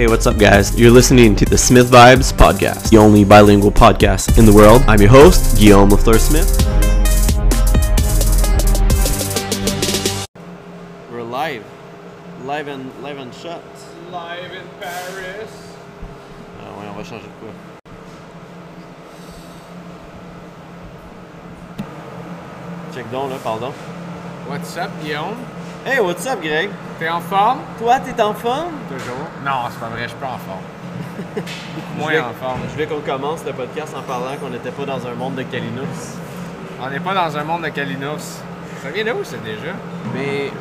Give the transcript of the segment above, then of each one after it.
Hey, what's up, guys? You're listening to the Smith Vibes podcast, the only bilingual podcast in the world. I'm your host, Guillaume LaFleur Smith. We're live. Live and, live and shut. Live in Paris. Ah ouais, on va changer de quoi. Check donc, là, pardon. What's up, Guillaume? Hey, what's up, Greg? T'es en forme? Toi, t'es en forme? Toujours. Non, c'est pas vrai, je suis pas en forme. Moins en forme. Je voulais qu'on commence le podcast en parlant qu'on n'était pas dans un monde de Kalinos. On n'est pas dans un monde de Kalinos. Ça vient d'où, ça, déjà? Mais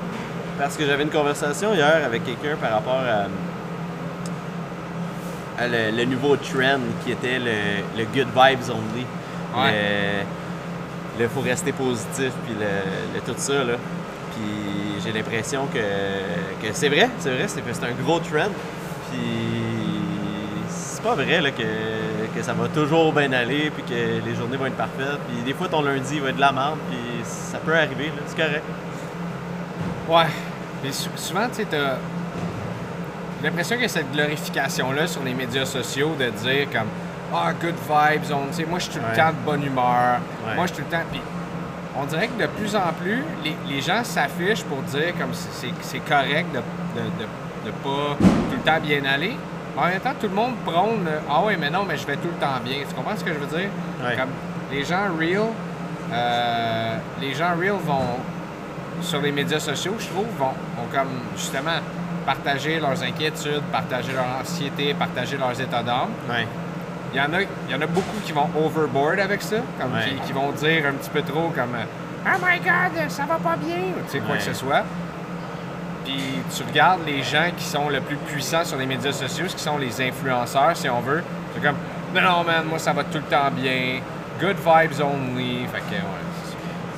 parce que j'avais une conversation hier avec quelqu'un par rapport à, à le, le nouveau trend qui était le, le good vibes only. Ouais. Le, le faut rester positif, puis le, le tout ça. Là. Puis j'ai l'impression que, que c'est vrai, c'est vrai, c'est c'est un gros trend. Puis c'est pas vrai là, que, que ça va toujours bien aller, puis que les journées vont être parfaites. Puis des fois ton lundi va être de la merde, puis ça peut arriver, là, c'est correct. Ouais. Mais sou- souvent, tu sais, t'as j'ai l'impression qu'il y a cette glorification-là sur les médias sociaux de dire comme Ah, good vibes, on, tu sais, moi je suis tout Ouais. le temps de bonne humeur. Ouais. Moi je suis tout le temps. Puis on dirait que de plus en plus, les, les gens s'affichent pour dire comme c'est- correct de, de pas tout le temps bien aller. En même temps, tout le monde prône le, Ah ouais, mais non, mais je vais tout le temps bien. Tu comprends ce que je veux dire? Ouais. Comme les gens real, euh, les gens real vont sur les médias sociaux, je trouve, vont, vont comme justement partager leurs inquiétudes, partager leur anxiété, partager leurs états d'âme. Ouais. Il y en a, il y en a beaucoup qui vont overboard avec ça, comme Ouais. qui, qui vont dire un petit peu trop comme Oh my God, ça va pas bien, ou tu sais quoi que ce soit. Puis tu regardes les gens qui sont le plus puissants sur les médias sociaux, ce qui sont les influenceurs, si on veut. C'est comme non non man, moi ça va tout le temps bien, good vibes only. Fait que ouais.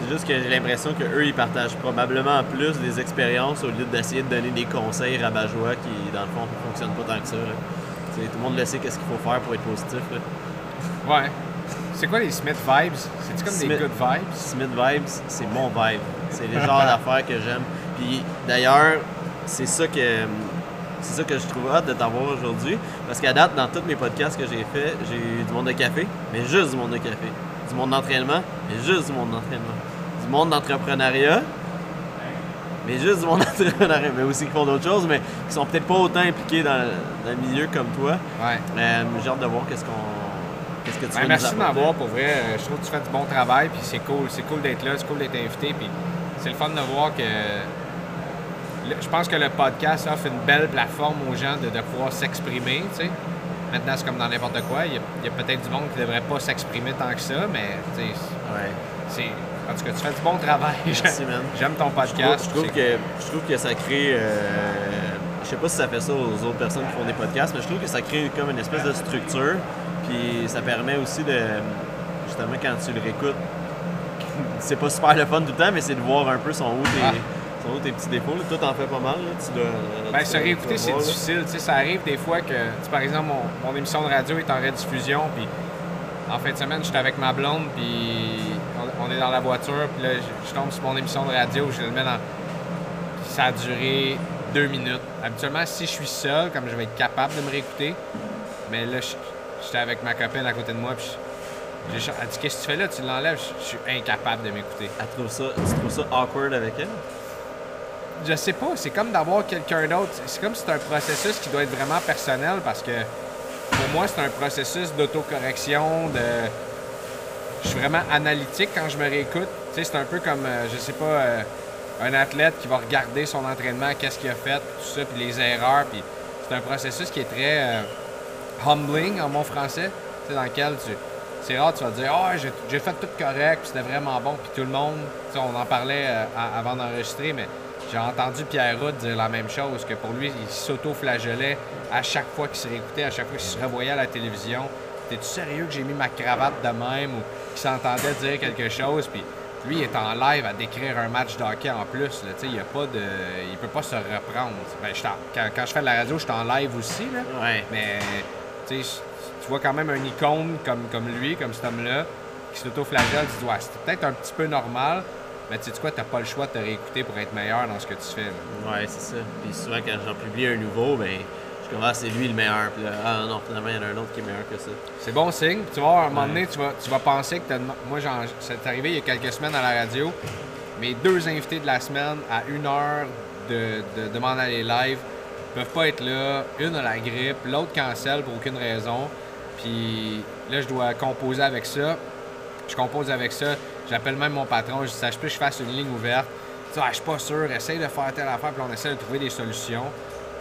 c'est juste que j'ai l'impression qu'eux, ils partagent probablement plus des expériences au lieu d'essayer de donner des conseils rabat-joie qui, dans le fond, ne fonctionnent pas tant que ça. là. Tout le monde le sait qu'est-ce qu'il faut faire pour être positif. Là. Ouais. C'est quoi les Smith vibes? C'est-tu comme Smith- des good vibes? Smith Vibes, c'est mon vibe. C'est le genre d'affaires que j'aime. Puis d'ailleurs, c'est ça que c'est ça que je trouve hâte de t'avoir aujourd'hui. Parce qu'à date, dans tous mes podcasts que j'ai fait, j'ai eu du monde de café, mais juste du monde de café. Du monde d'entraînement, mais juste du monde d'entraînement. Du monde d'entrepreneuriat, mais juste du monde d'entrepreneuriat. Mais aussi qui font d'autres choses, mais qui sont peut-être pas autant impliqués dans, dans le milieu comme toi. Ouais. Euh, j'ai hâte de voir qu'est-ce qu'on. Qu'est-ce que tu Ben, merci de m'avoir pour vrai. Euh, Je trouve que tu fais du bon travail, puis c'est cool. C'est cool d'être là, c'est cool d'être invité, puis c'est le fun de voir que. Je pense que le podcast offre une belle plateforme aux gens de, de pouvoir s'exprimer, tu sais. Maintenant, c'est comme dans n'importe quoi. Il y a, peut-être du monde qui ne devrait pas s'exprimer tant que ça, mais Ouais. c'est. En tout cas, tu fais du bon travail. Merci, man. J'aime ton Je trouve, podcast. je trouve que, je trouve que ça crée. euh, je sais pas si ça fait ça aux autres personnes qui font des podcasts, mais je trouve que ça crée comme une espèce de structure. Puis ça permet aussi de. Justement, quand tu le réécoutes, c'est pas super le fun tout le temps, mais c'est de voir un peu son où tes, Ah. tes petits défauts. là. Toi, t'en fais pas mal. Là. Tu dois, Ben, se réécouter, c'est difficile. Tu sais, ça arrive des fois que, tu par exemple, mon, mon émission de radio est en rediffusion, puis en fin de semaine, j'étais avec ma blonde, puis on, on est dans la voiture, puis là, je, je tombe sur mon émission de radio, je le mets dans. puis Ça a duré deux minutes. Habituellement, si je suis seul, comme je vais être capable de me réécouter, mais là, j'étais avec ma copine à côté de moi, puis elle dit Qu'est-ce que tu fais là? Tu l'enlèves? Je je suis incapable de m'écouter. Elle trouve ça, tu trouves ça awkward avec elle? Je sais pas, c'est comme d'avoir quelqu'un d'autre. C'est comme si c'est un processus qui doit être vraiment personnel parce que pour moi, c'est un processus d'autocorrection, de. Je suis vraiment analytique quand je me réécoute. Tu sais, c'est un peu comme, euh, je sais pas, euh, un athlète qui va regarder son entraînement, qu'est-ce qu'il a fait, tout ça, puis les erreurs. Puis c'est un processus qui est très euh, humbling en mon français, tu sais, dans lequel tu. C'est rare, tu vas dire, ah, j'ai j'ai fait tout correct, c'était vraiment bon, puis tout le monde, tu sais, on en parlait avant d'enregistrer, mais j'ai entendu Pierre Roud dire la même chose, que pour lui, il s'auto-flagellait à chaque fois qu'il se réécoutait, à chaque fois qu'il se revoyait à la télévision. T'es-tu sérieux que j'ai mis ma cravate de même ou qu'il s'entendait dire quelque chose, puis lui, il est en live à décrire un match de hockey en plus, là, il a pas de... Il peut pas se reprendre. Ben, quand, quand je fais de la radio, je suis en live aussi, là. Ouais. Mais tu vois quand même un icône comme, comme lui, comme cet homme-là, qui s'auto-flagelle, tu te dis, ouais, c'était peut-être un petit peu normal, mais tu sais quoi, t'as pas le choix de te réécouter pour être meilleur dans ce que tu fais. là. Ouais, c'est ça. Puis souvent, quand j'en publie un nouveau, ben, ah, c'est lui le meilleur. Puis là, ah non, finalement, il y en a un autre qui est meilleur que ça. C'est bon signe. Tu vas voir, à un moment donné, tu vas, tu vas penser que Moi, c'est arrivé il y a quelques semaines à la radio. Mes deux invités de la semaine, à une heure de, de, de m'en aller live, peuvent pas être là. Une a la grippe, l'autre cancelle pour aucune raison. Puis là, je dois composer avec ça. Je compose avec ça. J'appelle même mon patron. Je dis, ça, je peux que je fasse une ligne ouverte. Il dit, ah, je suis pas sûr. Essaye de faire telle affaire. Puis on essaie de trouver des solutions.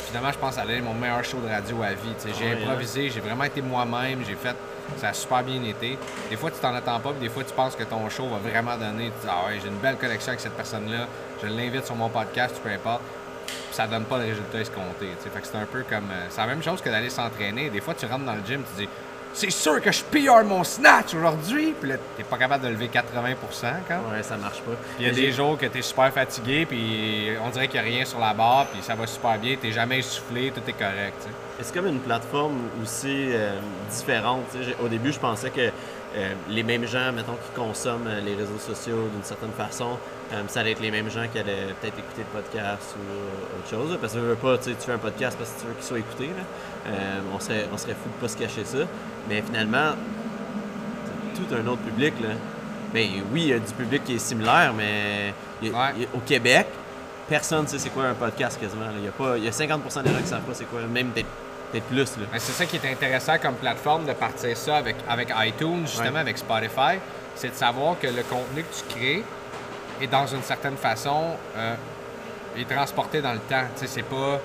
Finalement, je pense que ça allait être mon meilleur show de radio à vie. J'ai Ah ouais, improvisé, j'ai vraiment été moi-même. J'ai fait. Ça a super bien été. Des fois, tu t'en attends pas. Puis des fois, tu penses que ton show va vraiment donner. Tu dis, ah ouais, j'ai une belle connexion avec cette personne-là. Je l'invite sur mon podcast, peu importe. Puis ça donne pas le résultat escompté. Fait que c'est un peu comme. euh, c'est la même chose que d'aller s'entraîner. Des fois, tu rentres dans le gym, tu dis C'est sûr que je pire mon snatch aujourd'hui. Puis là, t'es pas capable de lever 80 quand? Ouais, ça marche pas. Puis il y a des jours que t'es super fatigué, puis on dirait qu'il n'y a rien sur la barre, puis ça va super bien. T'es jamais essoufflé, tout est correct. C'est comme une plateforme aussi euh, différente. Au début, je pensais que euh, les mêmes gens, mettons, qui consomment euh, les réseaux sociaux d'une certaine façon, euh, ça allait être les mêmes gens qui allaient peut-être écouter le podcast ou euh, autre chose. là. Parce que tu veux pas, tu fais un podcast parce que tu veux qu'il soit écouté. là. Euh, on, serait, on serait fou de pas se cacher ça. Mais finalement, c'est tout un autre public. Là. Ben oui, il y a du public qui est similaire, mais a- Ouais. a- au Québec, personne ne sait c'est quoi un podcast quasiment. là. Il y a, pas, il y a 50% des gens qui savent pas c'est quoi, même peut-être peut-être plus. Là. C'est ça qui est intéressant comme plateforme de partir ça avec, avec iTunes, justement, Ouais. avec Spotify, c'est de savoir que le contenu que tu crées est dans une certaine façon euh, est transporté dans le temps. Tu sais, c'est pas.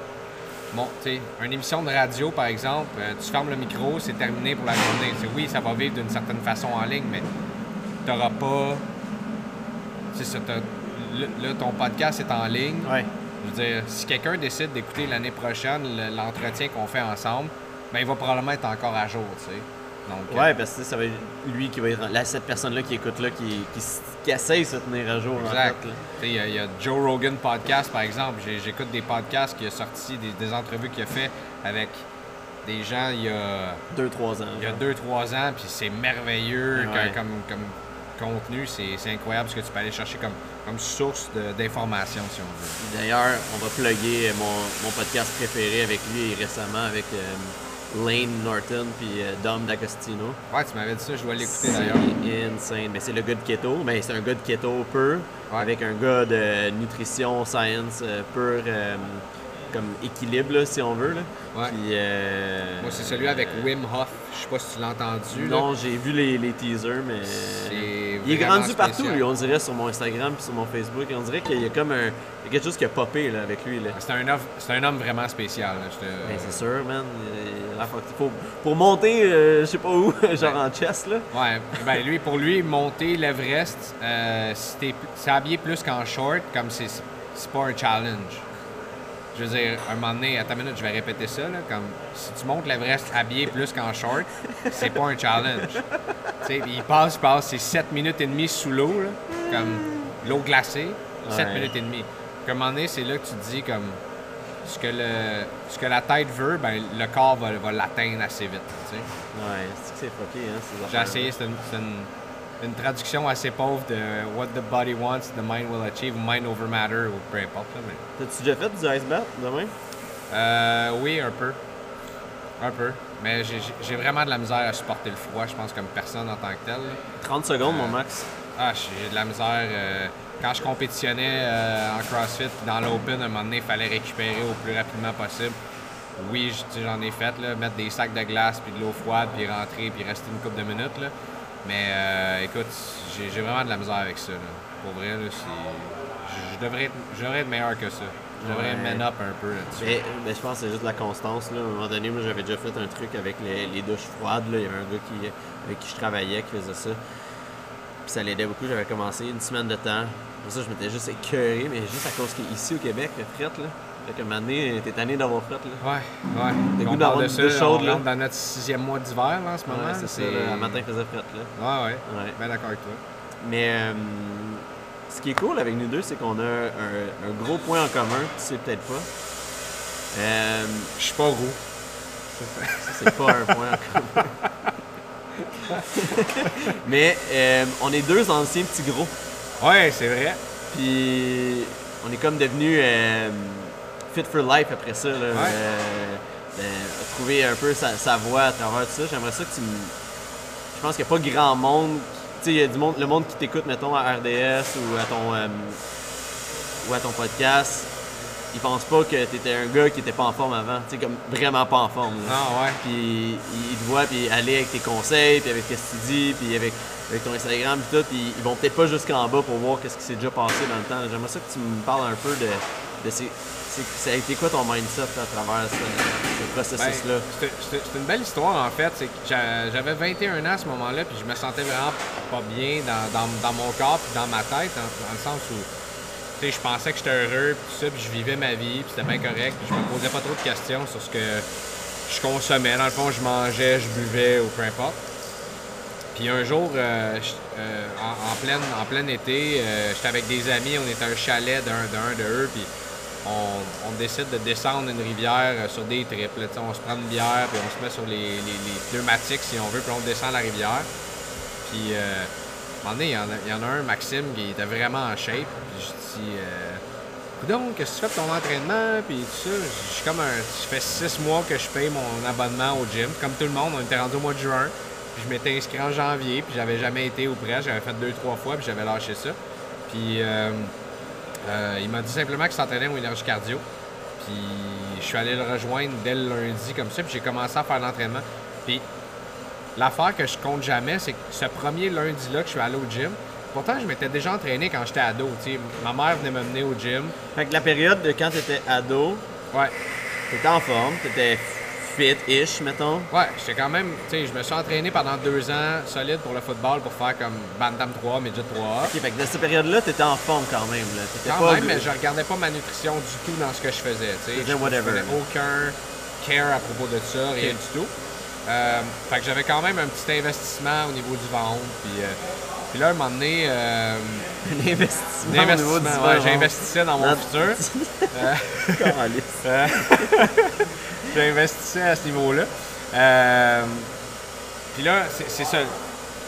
Bon, tu sais, une émission de radio, par exemple, euh, tu fermes le micro, c'est terminé pour la journée. Tu sais, oui, ça va vivre d'une certaine façon en ligne, mais tu n'auras pas. Ça, t'as- là, ton podcast est en ligne. Ouais. Je veux dire, si quelqu'un décide d'écouter l'année prochaine le- l'entretien qu'on fait ensemble, ben il va probablement être encore à jour, tu sais. Donc, euh, Ouais, parce que ça va être lui qui va être. Là, cette personne-là qui écoute là, qui, qui, essaye de se tenir à jour, Exact. Il y, a- il y a Joe Rogan Podcast, par exemple. J'écoute des podcasts qui a sorti, des, des entrevues qu'il a fait avec des gens il y a Deux, trois ans. il y a genre. 2-3 ans, puis c'est merveilleux Ouais. comme, comme contenu. C'est incroyable ce que tu peux aller chercher comme, comme source d'information, si on veut. D'ailleurs, on va plugger mon, mon podcast préféré avec lui récemment, avec euh, Lane Norton puis euh, Dom D'Agostino. Ouais, tu m'avais dit ça, je dois l'écouter C'est d'ailleurs. insane. Mais c'est le gars de keto, mais c'est un gars de keto pur, Ouais. avec un gars de nutrition, science euh, pur, euh, comme équilibre, là, si on veut. Là. Ouais. Puis, euh, Moi, c'est celui avec Wim Hof. Je sais pas si tu l'as entendu. Non, j'ai vu les, les teasers, mais. Il est grandi partout, lui, on dirait, sur mon Instagram puis sur mon Facebook. On dirait qu'il y a comme un. Il y a quelque chose qui a popé là, avec lui. C'est un, homme- c'est un homme vraiment spécial. te- Ben, c'est sûr, man. Faut- pour monter, euh, je sais pas où, genre en chest, là. Ouais, ben lui, pour lui, monter l'Everest, euh, si t'es c'est habillé plus qu'en short, comme c'est c'est pas un challenge. Je veux dire, un moment donné, attends une minute, je vais répéter ça, là, comme si tu montes l'Everest habillé plus qu'en short, c'est pas un challenge. tu sais, il passe, il passe, c'est 7 minutes et demie sous l'eau, là, comme l'eau glacée, 7 Ouais. minutes et demie. Puis à un moment donné, c'est là que tu te dis, comme, ce que, le, ce que la tête veut, ben, le corps va, va l'atteindre assez vite, tu sais. Ouais, c'est que c'est fucké, hein, ces J'ai essayé, c'est une, une- traduction assez pauvre de What the body wants, the mind will achieve, mind over matter, ou peu importe. là, mais... T'as-tu déjà fait du ice bath demain? Euh, oui, un peu. Un peu. Mais j'ai- vraiment de la misère à supporter le froid, je pense, comme personne en tant que tel. là. 30 secondes, mon max. Ah, j'ai de la misère. euh, quand je compétitionnais euh, en CrossFit, dans l'Open, à un moment donné, il fallait récupérer au plus rapidement possible. Oui, j'en ai fait, là, mettre des sacs de glace, puis de l'eau froide, puis rentrer, puis rester une couple de minutes. Là. Mais euh, écoute, j'ai vraiment de la misère avec ça. Là. Pour vrai, là, c'est- je, je devrais être, je devrais être meilleur que ça. Je devrais Ouais. man up un peu là-dessus. Mais, mais je pense que c'est juste la constance. Là. À un moment donné, moi, j'avais déjà fait un truc avec les, les douches froides. Là. Il y avait un gars qui, avec qui je travaillais qui faisait ça. Puis ça l'aidait beaucoup. J'avais commencé une semaine de temps. Pour ça, je m'étais juste écœuré, mais juste à cause qu'ici au Québec, le fret, là. Fait moment donné, t'es tanné d'avoir fret, là. Ouais, ouais. On goût d'avoir une douche chaude, on là. dans notre sixième mois d'hiver là, en ce moment. Ouais, c'est ça. Le matin, il faisait fret, là. Ouais, ouais. Ouais. Ben d'accord avec toi. Mais euh, ce qui est cool avec nous deux, c'est qu'on a un, un gros point en commun, tu sais peut-être pas. Euh, Je suis pas roux. ça, c'est pas un point en commun. Mais euh, on est deux anciens petits gros. Ouais, c'est vrai. Puis on est comme devenus fit for life après ça. Là. Euh, de trouver un peu sa, sa voie à travers tout ça. J'aimerais ça que tu me. Je pense qu'il n'y a pas grand monde. Tu sais, il y a du monde, le monde qui t'écoute, mettons, à RDS ou à ton, euh, ou à ton podcast. Ils pensent pas que t'étais un gars qui était pas en forme avant. Tu sais, comme vraiment pas en forme. là. Ah ouais. Puis ils te voient, puis aller avec tes conseils, puis avec ce que tu dis, puis avec, avec ton Instagram, puis tout. Puis ils vont peut-être pas jusqu'en bas pour voir qu'est-ce qui s'est déjà passé dans le temps. J'aimerais ça que tu me parles un peu de, de ces. Ça a été quoi ton mindset à travers ce, ce processus-là? Ben, c'est- une belle histoire en fait. J'avais 21 ans à ce moment-là, puis je me sentais vraiment pas bien dans, mon corps puis dans ma tête, dans le sens où je pensais que j'étais heureux, puis ça, puis je vivais ma vie, puis c'était bien correct, puis je me posais pas trop de questions sur ce que je consommais. Dans le fond, je mangeais, je buvais ou peu importe. Puis un jour, euh, euh, en, plein été, euh, j'étais avec des amis, on était un chalet d'un d'un de eux, puis on, décide de descendre une rivière euh, sur des triples. on se prend une bière, puis on se met sur les, pneumatiques si on veut, puis on descend la rivière. Puis, euh, il y, en a, un, Maxime, qui était vraiment en shape. Puis je dis, euh, Coudon, qu'est-ce que tu fais pour ton entraînement? Puis tout ça. Je comme un. Je fais six mois que je paye mon abonnement au gym. Comme tout le monde, on était rendu au mois de juin. Puis je m'étais inscrit en janvier, puis j'avais jamais été ou près. J'avais fait deux, trois fois, puis j'avais lâché ça. Puis euh, euh, il m'a dit simplement qu'il s'entraînait au énergie cardio. Puis je suis allé le rejoindre dès le lundi comme ça, puis j'ai commencé à faire l'entraînement. Puis l'affaire que je compte jamais, c'est que ce premier lundi-là que je suis allé au gym, pourtant je m'étais déjà entraîné quand j'étais ado. tu. Ma mère venait me mener au gym. Fait que la période de quand t'étais ado, Ouais. t'étais en forme, t'étais fit-ish, mettons. Ouais, j'étais quand même, tu sais, je me suis entraîné pendant deux ans solide pour le football pour faire comme Bantam 3, Midget 3A. Ok, fait que dans cette période-là, t'étais en forme quand même. Là. Quand pas même, mais je regardais pas ma nutrition du tout dans ce que je faisais. Tu sais, je whatever. faisais aucun care à propos de ça, rien du tout. Euh, fait que j'avais quand même un petit investissement au niveau du ventre. Puis, euh, puis là, un moment donné, euh, un investissement. un ouais, j'investissais dans mon Dans- futur. J'investissais à ce niveau-là. Euh, puis là, c'est ça.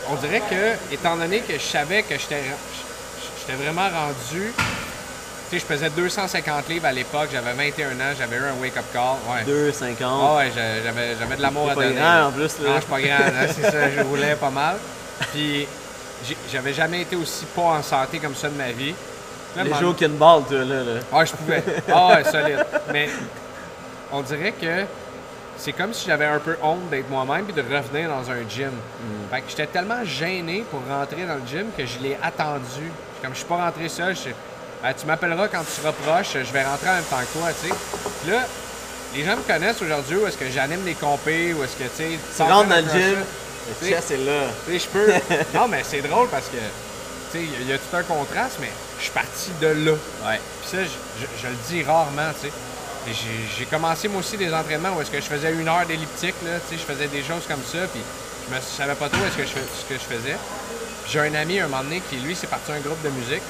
On dirait que, étant donné que je savais que j'étais vraiment rendu. Tu sais, je pesais 250 livres à l'époque, j'avais 21 ans, j'avais eu un wake-up call. Ouais. 2,50. Ah ouais, j'a- j'avais, de l'amour à pas donner. grand, en plus, là. Non, je suis pas grand, hein, c'est ça, je roulais pas mal. Puis j'avais jamais été aussi pas en santé comme ça de ma vie. Là, Les au kinball, toi, là. là. Ouais, je pouvais. Ah ouais, solide. Mais on dirait que c'est comme si j'avais un peu honte d'être moi-même puis de revenir dans un gym. Fait que j'étais tellement gêné pour rentrer dans le gym que je l'ai attendu. Comme je suis pas rentré seul, je Ben, tu m'appelleras quand tu seras proche, je vais rentrer en même temps que toi, tu sais. Puis là, les gens me connaissent aujourd'hui où est-ce que j'anime les compés, où est-ce que, tu sais... Tu rentres dans le gym, le chest est là. tu sais, je peux. non, mais c'est drôle parce que, tu sais, il y a tout un contraste, mais je suis parti de là. Ouais. Puis ça, je le dis rarement, tu sais. J'ai commencé moi aussi des entraînements où est-ce que je faisais une heure d'elliptique, je faisais des choses comme ça, puis je me savais pas trop est-ce que je, ce que je faisais. J'ai un ami un moment donné qui, lui, s'est parti un groupe de musique,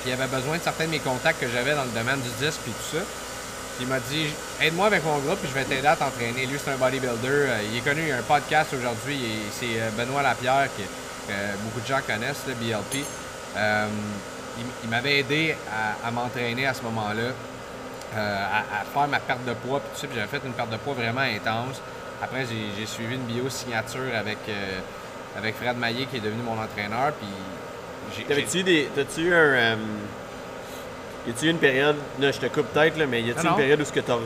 puis il avait besoin de certains de mes contacts que j'avais dans le domaine du disque, puis tout ça. Il m'a dit aide-moi avec mon groupe, puis je vais t'aider à t'entraîner. Lui, c'est un bodybuilder. euh, il est connu, il a un podcast aujourd'hui. C'est euh, Benoît Lapierre, que, beaucoup de gens connaissent, le BLP. Euh, il, m'avait aidé à, à m'entraîner à ce moment-là, euh, à, à faire ma perte de poids, puis tout ça. Puis j'avais fait une perte de poids vraiment intense. Après, j'ai suivi une bio-signature avec, euh, avec Fred Maillet, qui est devenu mon entraîneur. Puis T'avais-tu des. T'as-tu eu un. euh, y a-tu eu une période. Là, je te coupe peut-être, là, mais y a-tu une période où ce que t'as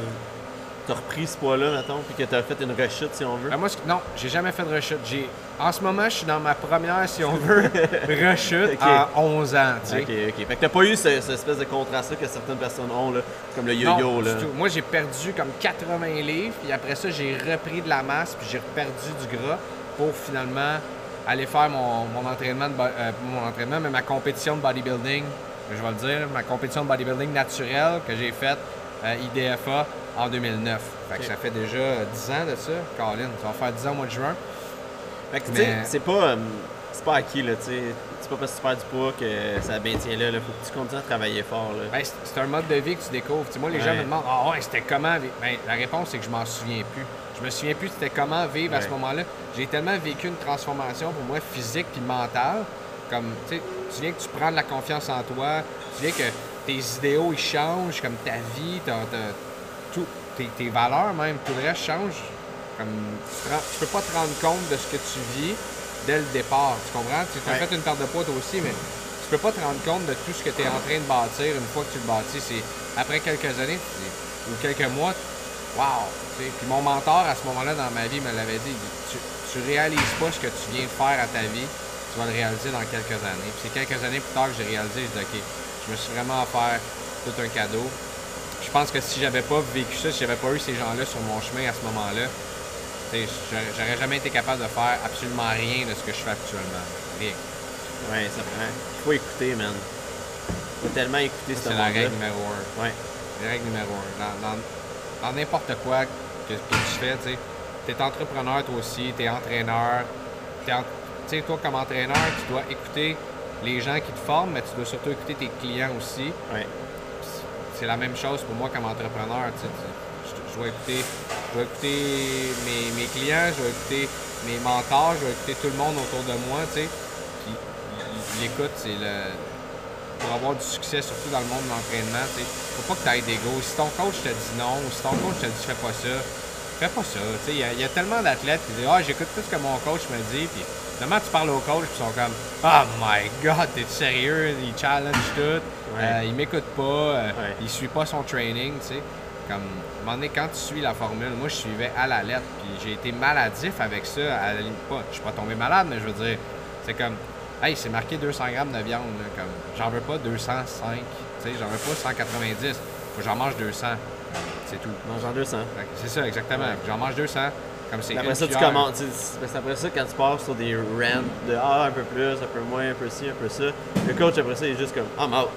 t'as repris ce poids-là, mettons, puis que t'as fait une rechute, si on veut? Ben, moi, ce- non, j'ai jamais fait de rechute. J'ai, en ce moment, je suis dans ma première, si on veut, rechute Ok. à 11 ans. tu sais. Ok, ok. Fait que t'as pas eu ce- cette espèce de contraste-là que certaines personnes ont, là, comme le Non, yo-yo, là. du tout. Moi, j'ai perdu comme 80 livres, puis après ça, j'ai repris de la masse, puis j'ai perdu du gras pour finalement aller faire mon, mon entraînement, de, euh, mon entraînement, mais ma compétition de bodybuilding, je vais le dire, ma compétition de bodybuilding naturelle que j'ai faite euh, IDFA en 2009. Fait que ça fait déjà euh, 10 ans de ça, Colin. Ça va faire 10 ans au mois de juin. Fait que, Mais- c'est pas, euh, c'est pas acquis, là, tu sais. C'est pas parce que tu perds du poids que ça maintient là, là. Faut que tu continues à travailler fort, là. Ben, c'est- un mode de vie que tu découvres. Moi, les gens me demandent Ah ouais, c'était comment vivre? Ben, la réponse, c'est que je m'en souviens plus. Je me souviens plus c'était comment vivre à ce moment-là. J'ai tellement vécu une transformation pour moi physique puis mentale. Comme, tu sais, tu viens que tu prends de la confiance en toi. Tu viens que tes idéaux, ils changent, comme ta vie, tout, tes, tes valeurs même, tout le reste change. Comme, tu, te rends- tu peux pas te rendre compte de ce que tu vis dès le départ. Tu comprends? Tu as Ouais. fait une perte de poids toi aussi, mais tu peux pas te rendre compte de tout ce que tu es en train de bâtir une fois que tu le bâtis. C'est après quelques années ou quelques mois, wow! Puis mon mentor à ce moment-là dans ma vie me l'avait dit, tu, tu réalises pas ce que tu viens de faire à ta vie, tu vas le réaliser dans quelques années. Puis c'est quelques années plus tard que j'ai réalisé, je dis ok, je me suis vraiment offert tout un cadeau. Je pense que si j'avais pas vécu ça, si j'avais pas eu ces gens-là sur mon chemin à ce moment-là, j'aurais jamais été capable de faire absolument rien de ce que je fais actuellement. Rien. Ouais, ça prend. Il faut écouter, man. Il faut tellement écouter ce C'est la règle numéro un. Ouais. La règle numéro un. Dans, dans- dans n'importe quoi que, que tu fais, tu sais, t'es entrepreneur toi aussi, t'es entraîneur. T'es en- tu sais, toi comme entraîneur, tu dois écouter les gens qui te forment, mais tu dois surtout écouter tes clients aussi. C'est la même chose pour moi comme entrepreneur. tu sais, Je, je dois écouter, je dois écouter mes, mes clients, je dois écouter mes mentors, je dois écouter tout le monde autour de moi. tu sais. L'écoute, c'est le. Pour avoir du succès, surtout dans le monde de l'entraînement, tu sais, faut pas que tu ailles d'ego. Si ton coach te dit non, ou si ton coach te dit fais pas ça, fais pas ça. tu sais. Il y, y a tellement d'athlètes qui disent Ah, j'écoute tout ce que mon coach me dit, puis finalement tu parles au coach, ils sont comme Oh my god, t'es sérieux? Il challenge tout. Euh, il m'écoute pas, euh, Ouais. il suit pas son training, tu sais. Comme, à un moment donné, quand tu suis la formule, moi, je suivais à la lettre, puis j'ai été maladif avec ça. À la pas, je suis pas tombé malade, mais je veux dire, c'est comme, hey, c'est marqué 200 grammes de viande, là, comme, j'en veux pas 205, tu sais, j'en veux pas 190, faut que j'en mange 200, c'est tout. Mange en 200. Fait que C'est ça, exactement. Ouais. J'en mange 200, comme c'est Après ça, tu commences. après ça, quand tu pars sur des rants de Ah, un peu plus, un peu moins, un peu ci, un peu ça, le coach, après ça, il est juste comme I'm out.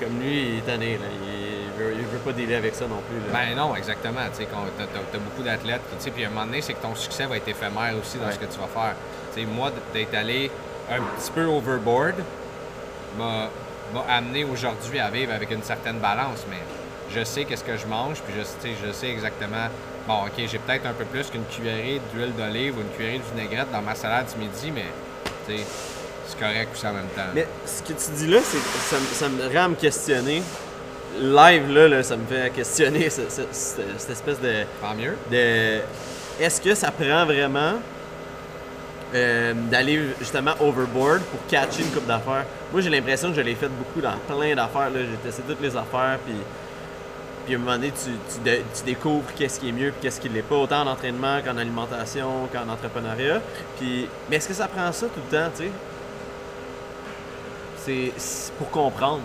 Comme lui, il est tanné, là. Il veut, il veut pas dealer avec ça non plus. Là. Ben non, exactement. Tu t'as, t'as- t'as beaucoup d'athlètes. puis à un moment donné, c'est que ton succès va être éphémère aussi dans Ouais. ce que tu vas faire. Moi, d'être allé un petit peu overboard m'a, m'a amené aujourd'hui à vivre avec une certaine balance, mais je sais qu'est-ce que je mange, puis je, je sais exactement. Bon, ok, j'ai peut-être un peu plus qu'une cuillerée d'huile d'olive ou une cuillerée de vinaigrette dans ma salade du midi, mais tu sais, c'est correct aussi en même temps. Mais ce que tu dis là, c'est ça, me- ça me rend à me questionner. Live, là, là, ça me fait questionner ce- ce- ce- cette espèce de. Tant mieux. de est-ce que ça prend vraiment euh, d'aller justement overboard pour catcher une coupe d'affaires? Moi, j'ai l'impression que je l'ai fait beaucoup dans plein d'affaires. là. J'ai testé toutes les affaires, puis, puis à un moment donné, tu, tu dé- tu découvres qu'est-ce qui est mieux et qu'est-ce qui l'est pas, autant en entraînement qu'en alimentation, qu'en entrepreneuriat. Puis, mais est-ce que ça prend ça tout le temps, tu sais? C'est pour comprendre.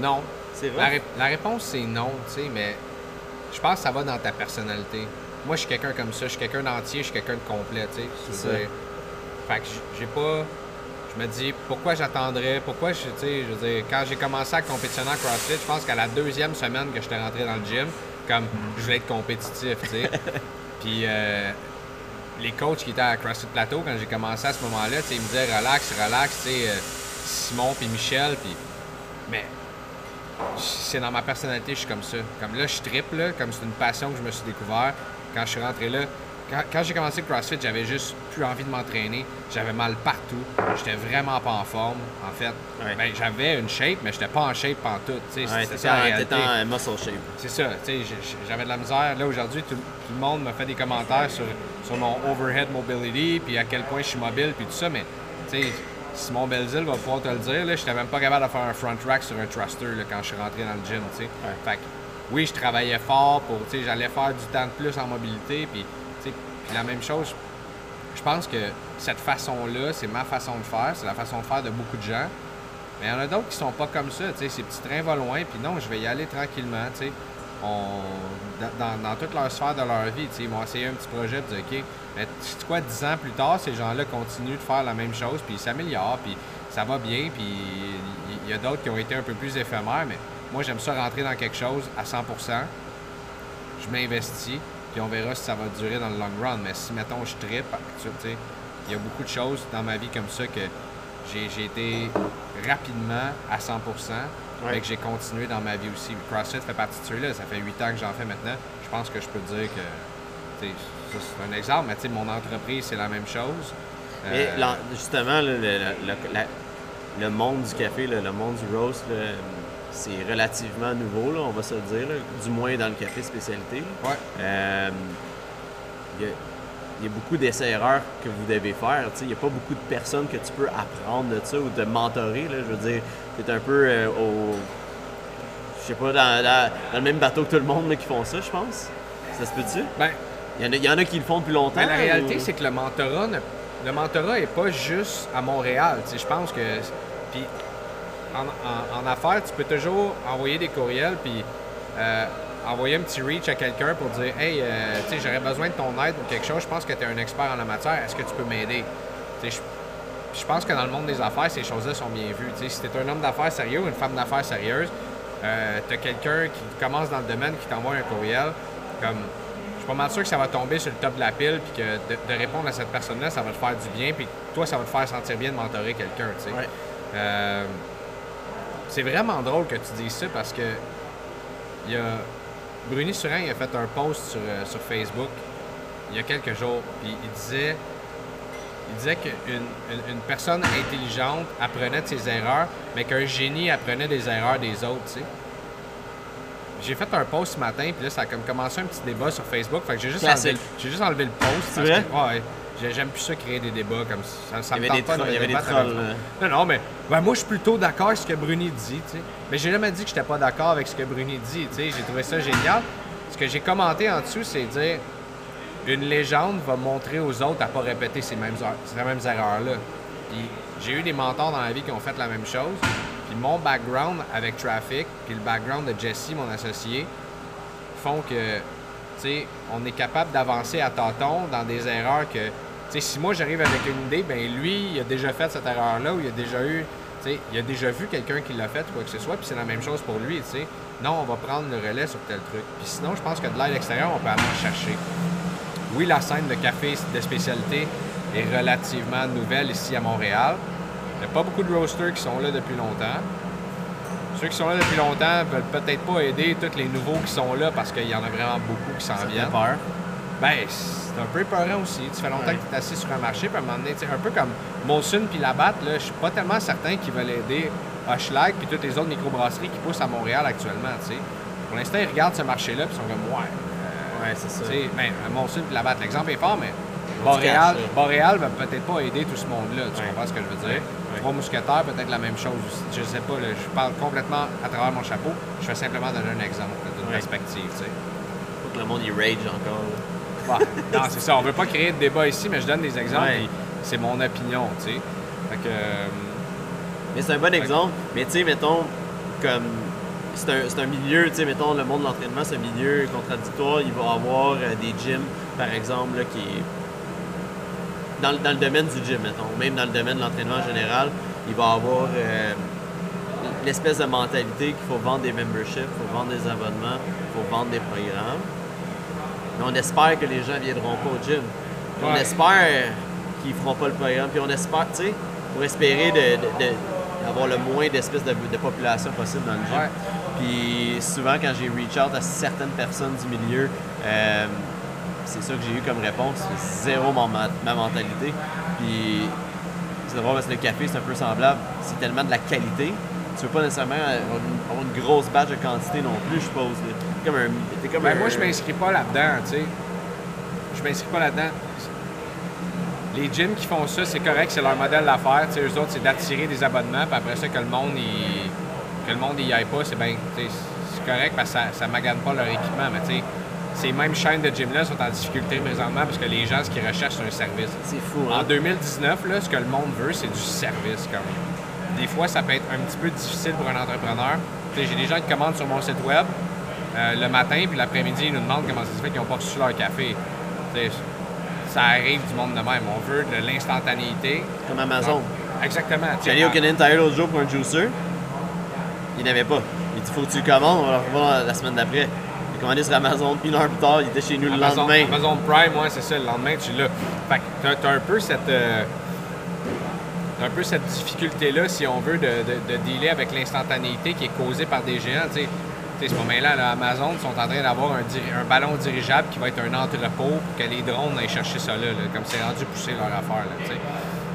Non. C'est La, vrai. ré- la réponse, c'est non, tu sais, mais je pense que ça va dans ta personnalité. Moi, je suis quelqu'un comme ça, je suis quelqu'un d'entier, je suis quelqu'un de complet, tu sais. Fait que j'ai pas. Je me dis, pourquoi j'attendrais, pourquoi je, je veux dire, quand j'ai commencé à compétitionner en CrossFit, je pense qu'à la deuxième semaine que j'étais rentré dans le gym, comme, je voulais être compétitif, tu sais. Puis, euh, les coachs qui étaient à CrossFit Plateau, quand j'ai commencé à ce moment-là, ils me disaient, relax, relax, tu sais, euh, Simon puis Michel, puis. Mais c'est dans ma personnalité, je suis comme ça. Comme là, je triple, comme c'est une passion que je me suis découvert quand je suis rentré là. Quand, quand j'ai commencé le CrossFit, j'avais juste plus envie de m'entraîner. J'avais mal partout. J'étais vraiment pas en forme, en fait. Ouais. Ben, j'avais une shape, mais j'étais pas en shape tu sais, Ouais, C'était t'étais ça en- en muscle shape. C'est ça, j'avais de la misère. Là, aujourd'hui, tout, tout le monde me fait des commentaires sur, sur mon overhead mobility, puis à quel point je suis mobile, puis tout ça, mais, tu sais, Simon Belzil va pouvoir te le dire, là, j'étais même pas capable de faire un front rack sur un thruster là, quand je suis rentré dans le gym. Fait que, oui, je travaillais fort pour, tu sais, j'allais faire du temps de plus en mobilité, puis, puis la même chose, je pense que cette façon-là, c'est ma façon de faire, c'est la façon de faire de beaucoup de gens. Mais il y en a d'autres qui sont pas comme ça, tu sais, ces petits trains vont loin, puis non, je vais y aller tranquillement, tu sais. On, dans, dans, toute leur sphère de leur vie, ils vont essayer un petit projet, puis dire, OK, mais tu quoi, dix ans plus tard, ces gens-là continuent de faire la même chose, puis ils s'améliorent, puis ça va bien, puis il y, y a d'autres qui ont été un peu plus éphémères, mais moi, j'aime ça rentrer dans quelque chose à 100 je m'investis, puis on verra si ça va durer dans le long run. Mais si, mettons, je sais, il y a beaucoup de choses dans ma vie comme ça que j'ai été rapidement à 100 Ouais. et que j'ai continué dans ma vie aussi. CrossFit fait partie de ceux-là. Ça fait 8 ans que j'en fais maintenant. Je pense que je peux dire que, c'est un exemple, mais tu sais, mon entreprise, c'est la même chose. Mais Euh, l'en- justement, le, le- le- le monde du café, le monde du roast, c'est relativement nouveau, là, on va se le dire, là, du moins dans le café spécialité. Ouais. Euh, Il y, a- il y a beaucoup d'essais-erreurs que vous devez faire. Il n'y a pas beaucoup de personnes que tu peux apprendre de ça ou de mentorer. Là, je veux dire, tu es un peu euh, au. Je sais pas, dans, dans- dans le même bateau que tout le monde là, qui font ça, je pense. Ça se peut-tu? Ben, Il y, en a, il y en a qui le font depuis longtemps. Ben, la réalité, ou- c'est que le mentorat, ne- le mentorat est pas juste à Montréal. Je pense que. Puis, en, en- en affaires, tu peux toujours envoyer des courriels, puis euh, envoyer un petit reach à quelqu'un pour dire Hey, euh, tu sais, j'aurais besoin de ton aide ou quelque chose. Je pense que tu es un expert en la matière. Est-ce que tu peux m'aider? Je, pense que dans le monde des affaires, ces choses-là sont bien vues. Si tu es un homme d'affaires sérieux ou une femme d'affaires sérieuse, tu as quelqu'un qui commence dans le domaine qui t'envoie un courriel, comme je suis pas mal sûr que ça va tomber sur le top de la pile, puis que de, de répondre à cette personne-là, ça va te faire du bien, puis toi, ça va te faire sentir bien de mentorer quelqu'un, tu sais. Ouais. Euh, c'est vraiment drôle que tu dises ça parce que il y a Bruni Surin il a fait un post sur, euh, sur Facebook il y a quelques jours, puis il disait il disait qu'une une, une personne intelligente apprenait de ses erreurs, mais qu'un génie apprenait des erreurs des autres, tu sais. J'ai fait un post ce matin, puis là, ça a comme commencé un petit débat sur Facebook. Fait que j'ai juste, enlevé, j'ai juste enlevé le post. C'est parce vrai? que- ouais, j'ai- j'aime plus ça créer des débats comme ça. ça Il y me avait des pas de trolls, me il y avait des débattre trolls, avec- là. Non, non, mais ben, moi, je suis plutôt d'accord avec ce que Bruni dit, tu sais. Mais j'ai jamais dit que j'étais pas d'accord avec ce que Bruni dit. J'ai trouvé ça génial. Ce que j'ai commenté en dessous, c'est dire une légende va montrer aux autres à pas répéter ces mêmes, ces mêmes erreurs-là. J'ai eu des mentors dans la vie qui ont fait la même chose. Puis mon background avec Traffic, puis le background de Jesse, mon associé, font que, tu sais, on est capable d'avancer à tâtons dans des erreurs que, si moi j'arrive avec une idée, ben lui, il a déjà fait cette erreur-là ou il a déjà eu, tu sais, il a déjà vu quelqu'un qui l'a fait ou quoi que ce soit, puis c'est la même chose pour lui. Non, on va prendre le relais sur tel truc. Puis sinon, je pense que de l'aide extérieure, on peut aller chercher. Oui, la scène de café de spécialité est relativement nouvelle ici à Montréal. Il n'y a pas beaucoup de roasters qui sont là depuis longtemps. Ceux qui sont là depuis longtemps veulent peut-être pas aider tous les nouveaux qui sont là parce qu'il y en a vraiment beaucoup qui s'en Ça fait viennent. peur. Ben, c'est un peu épeurant aussi. Tu fais longtemps Ouais. que tu es assis sur un marché, puis à un moment donné, tu sais, un peu comme Molson puis Labatt, je suis pas tellement certain qu'ils veulent aider Hochelag puis toutes les autres microbrasseries qui poussent à Montréal actuellement. Pour l'instant, ils regardent ce marché-là, puis ils sont comme, ouais, Ouais, c'est ça. ben, puis Labatt, l'exemple est fort, mais Boréal. Boréal va peut-être pas aider tout ce monde-là. Tu Ouais. comprends ce que je veux dire? Trois mousquetaires, peut-être la même chose aussi. Je sais pas, là, je parle complètement à travers mon chapeau. Je vais simplement donner un exemple d'une perspective, tu sais. Faut que le monde il rage encore. Ouais. non, c'est ça. On veut pas créer de débat ici, mais je donne des exemples. Ouais. C'est mon opinion, tu sais. Fait que. euh, Mais c'est un bon exemple. Mais tu sais, mettons, comme. C'est un, un milieu, tu sais, mettons, le monde de l'entraînement, c'est un milieu contradictoire. Il va y avoir euh, des gyms, par exemple, là, qui est. Dans, le- dans le domaine du gym, mettons, même dans le domaine de l'entraînement en général, il va y avoir euh, l'espèce de mentalité qu'il faut vendre des memberships, il faut vendre des abonnements, il faut vendre des programmes. Mais on espère que les gens viendront pas au gym. Puis On espère qu'ils feront pas le programme. Puis on espère, tu sais, pour espérer de, de- de- d'avoir le moins d'espèces de, de population possible dans le gym. Ouais. Puis souvent, quand j'ai reach out à certaines personnes du milieu, euh, c'est ça que j'ai eu comme réponse. C'est zéro ma, ma- ma mentalité. Puis c'est drôle parce que le café, c'est un peu semblable. C'est tellement de la qualité. Tu veux pas nécessairement avoir une, avoir une grosse batch de quantité non plus, je suppose. là. T'es comme un. T'es comme ben, un- moi, je m'inscris pas là-dedans, tu sais. Je m'inscris pas là-dedans. Les gyms qui font ça, c'est correct, c'est leur modèle d'affaires. Tu sais, eux autres, c'est d'attirer des abonnements, puis après ça, que le monde, il... que le monde y aille pas, c'est bien, c'est correct parce que ça, ça magane pas leur équipement. Mais tu sais, ces mêmes chaînes de gym-là sont en difficulté présentement parce que les gens, ce qu'ils recherchent, c'est un service. C'est fou, En hein? 2019, là, ce que le monde veut, c'est du service. Comme. Des fois, ça peut être un petit peu difficile pour un entrepreneur. J'ai des gens qui commandent sur mon site web euh, le matin, puis l'après-midi, ils nous demandent comment ça se fait qu'ils n'ont pas reçu leur café. Ça arrive du monde de même. On veut de l'instantanéité. Comme Amazon. Exactement. Tu sais, J'allais au Canadian Tire l'autre jour pour un juicer. Il n'y en avait pas. Il dit faut que tu le commandes, on va le revoir la semaine d'après. J'ai commandé sur Amazon, une heure plus tard, il était chez nous le lendemain. Amazon Prime, ouais, c'est ça, le lendemain, tu l'as. Fait que t'as, un peu cette. euh, t'as un peu cette difficulté-là, si on veut, de, de, de dealer avec l'instantanéité qui est causée par des géants. Sais, Tu sais, ce moment-là, là, Amazon sont en train d'avoir un, ballon dirigeable qui va être un entrepôt pour que les drones aillent chercher ça là, là, comme c'est rendu poussé leur affaire. Là,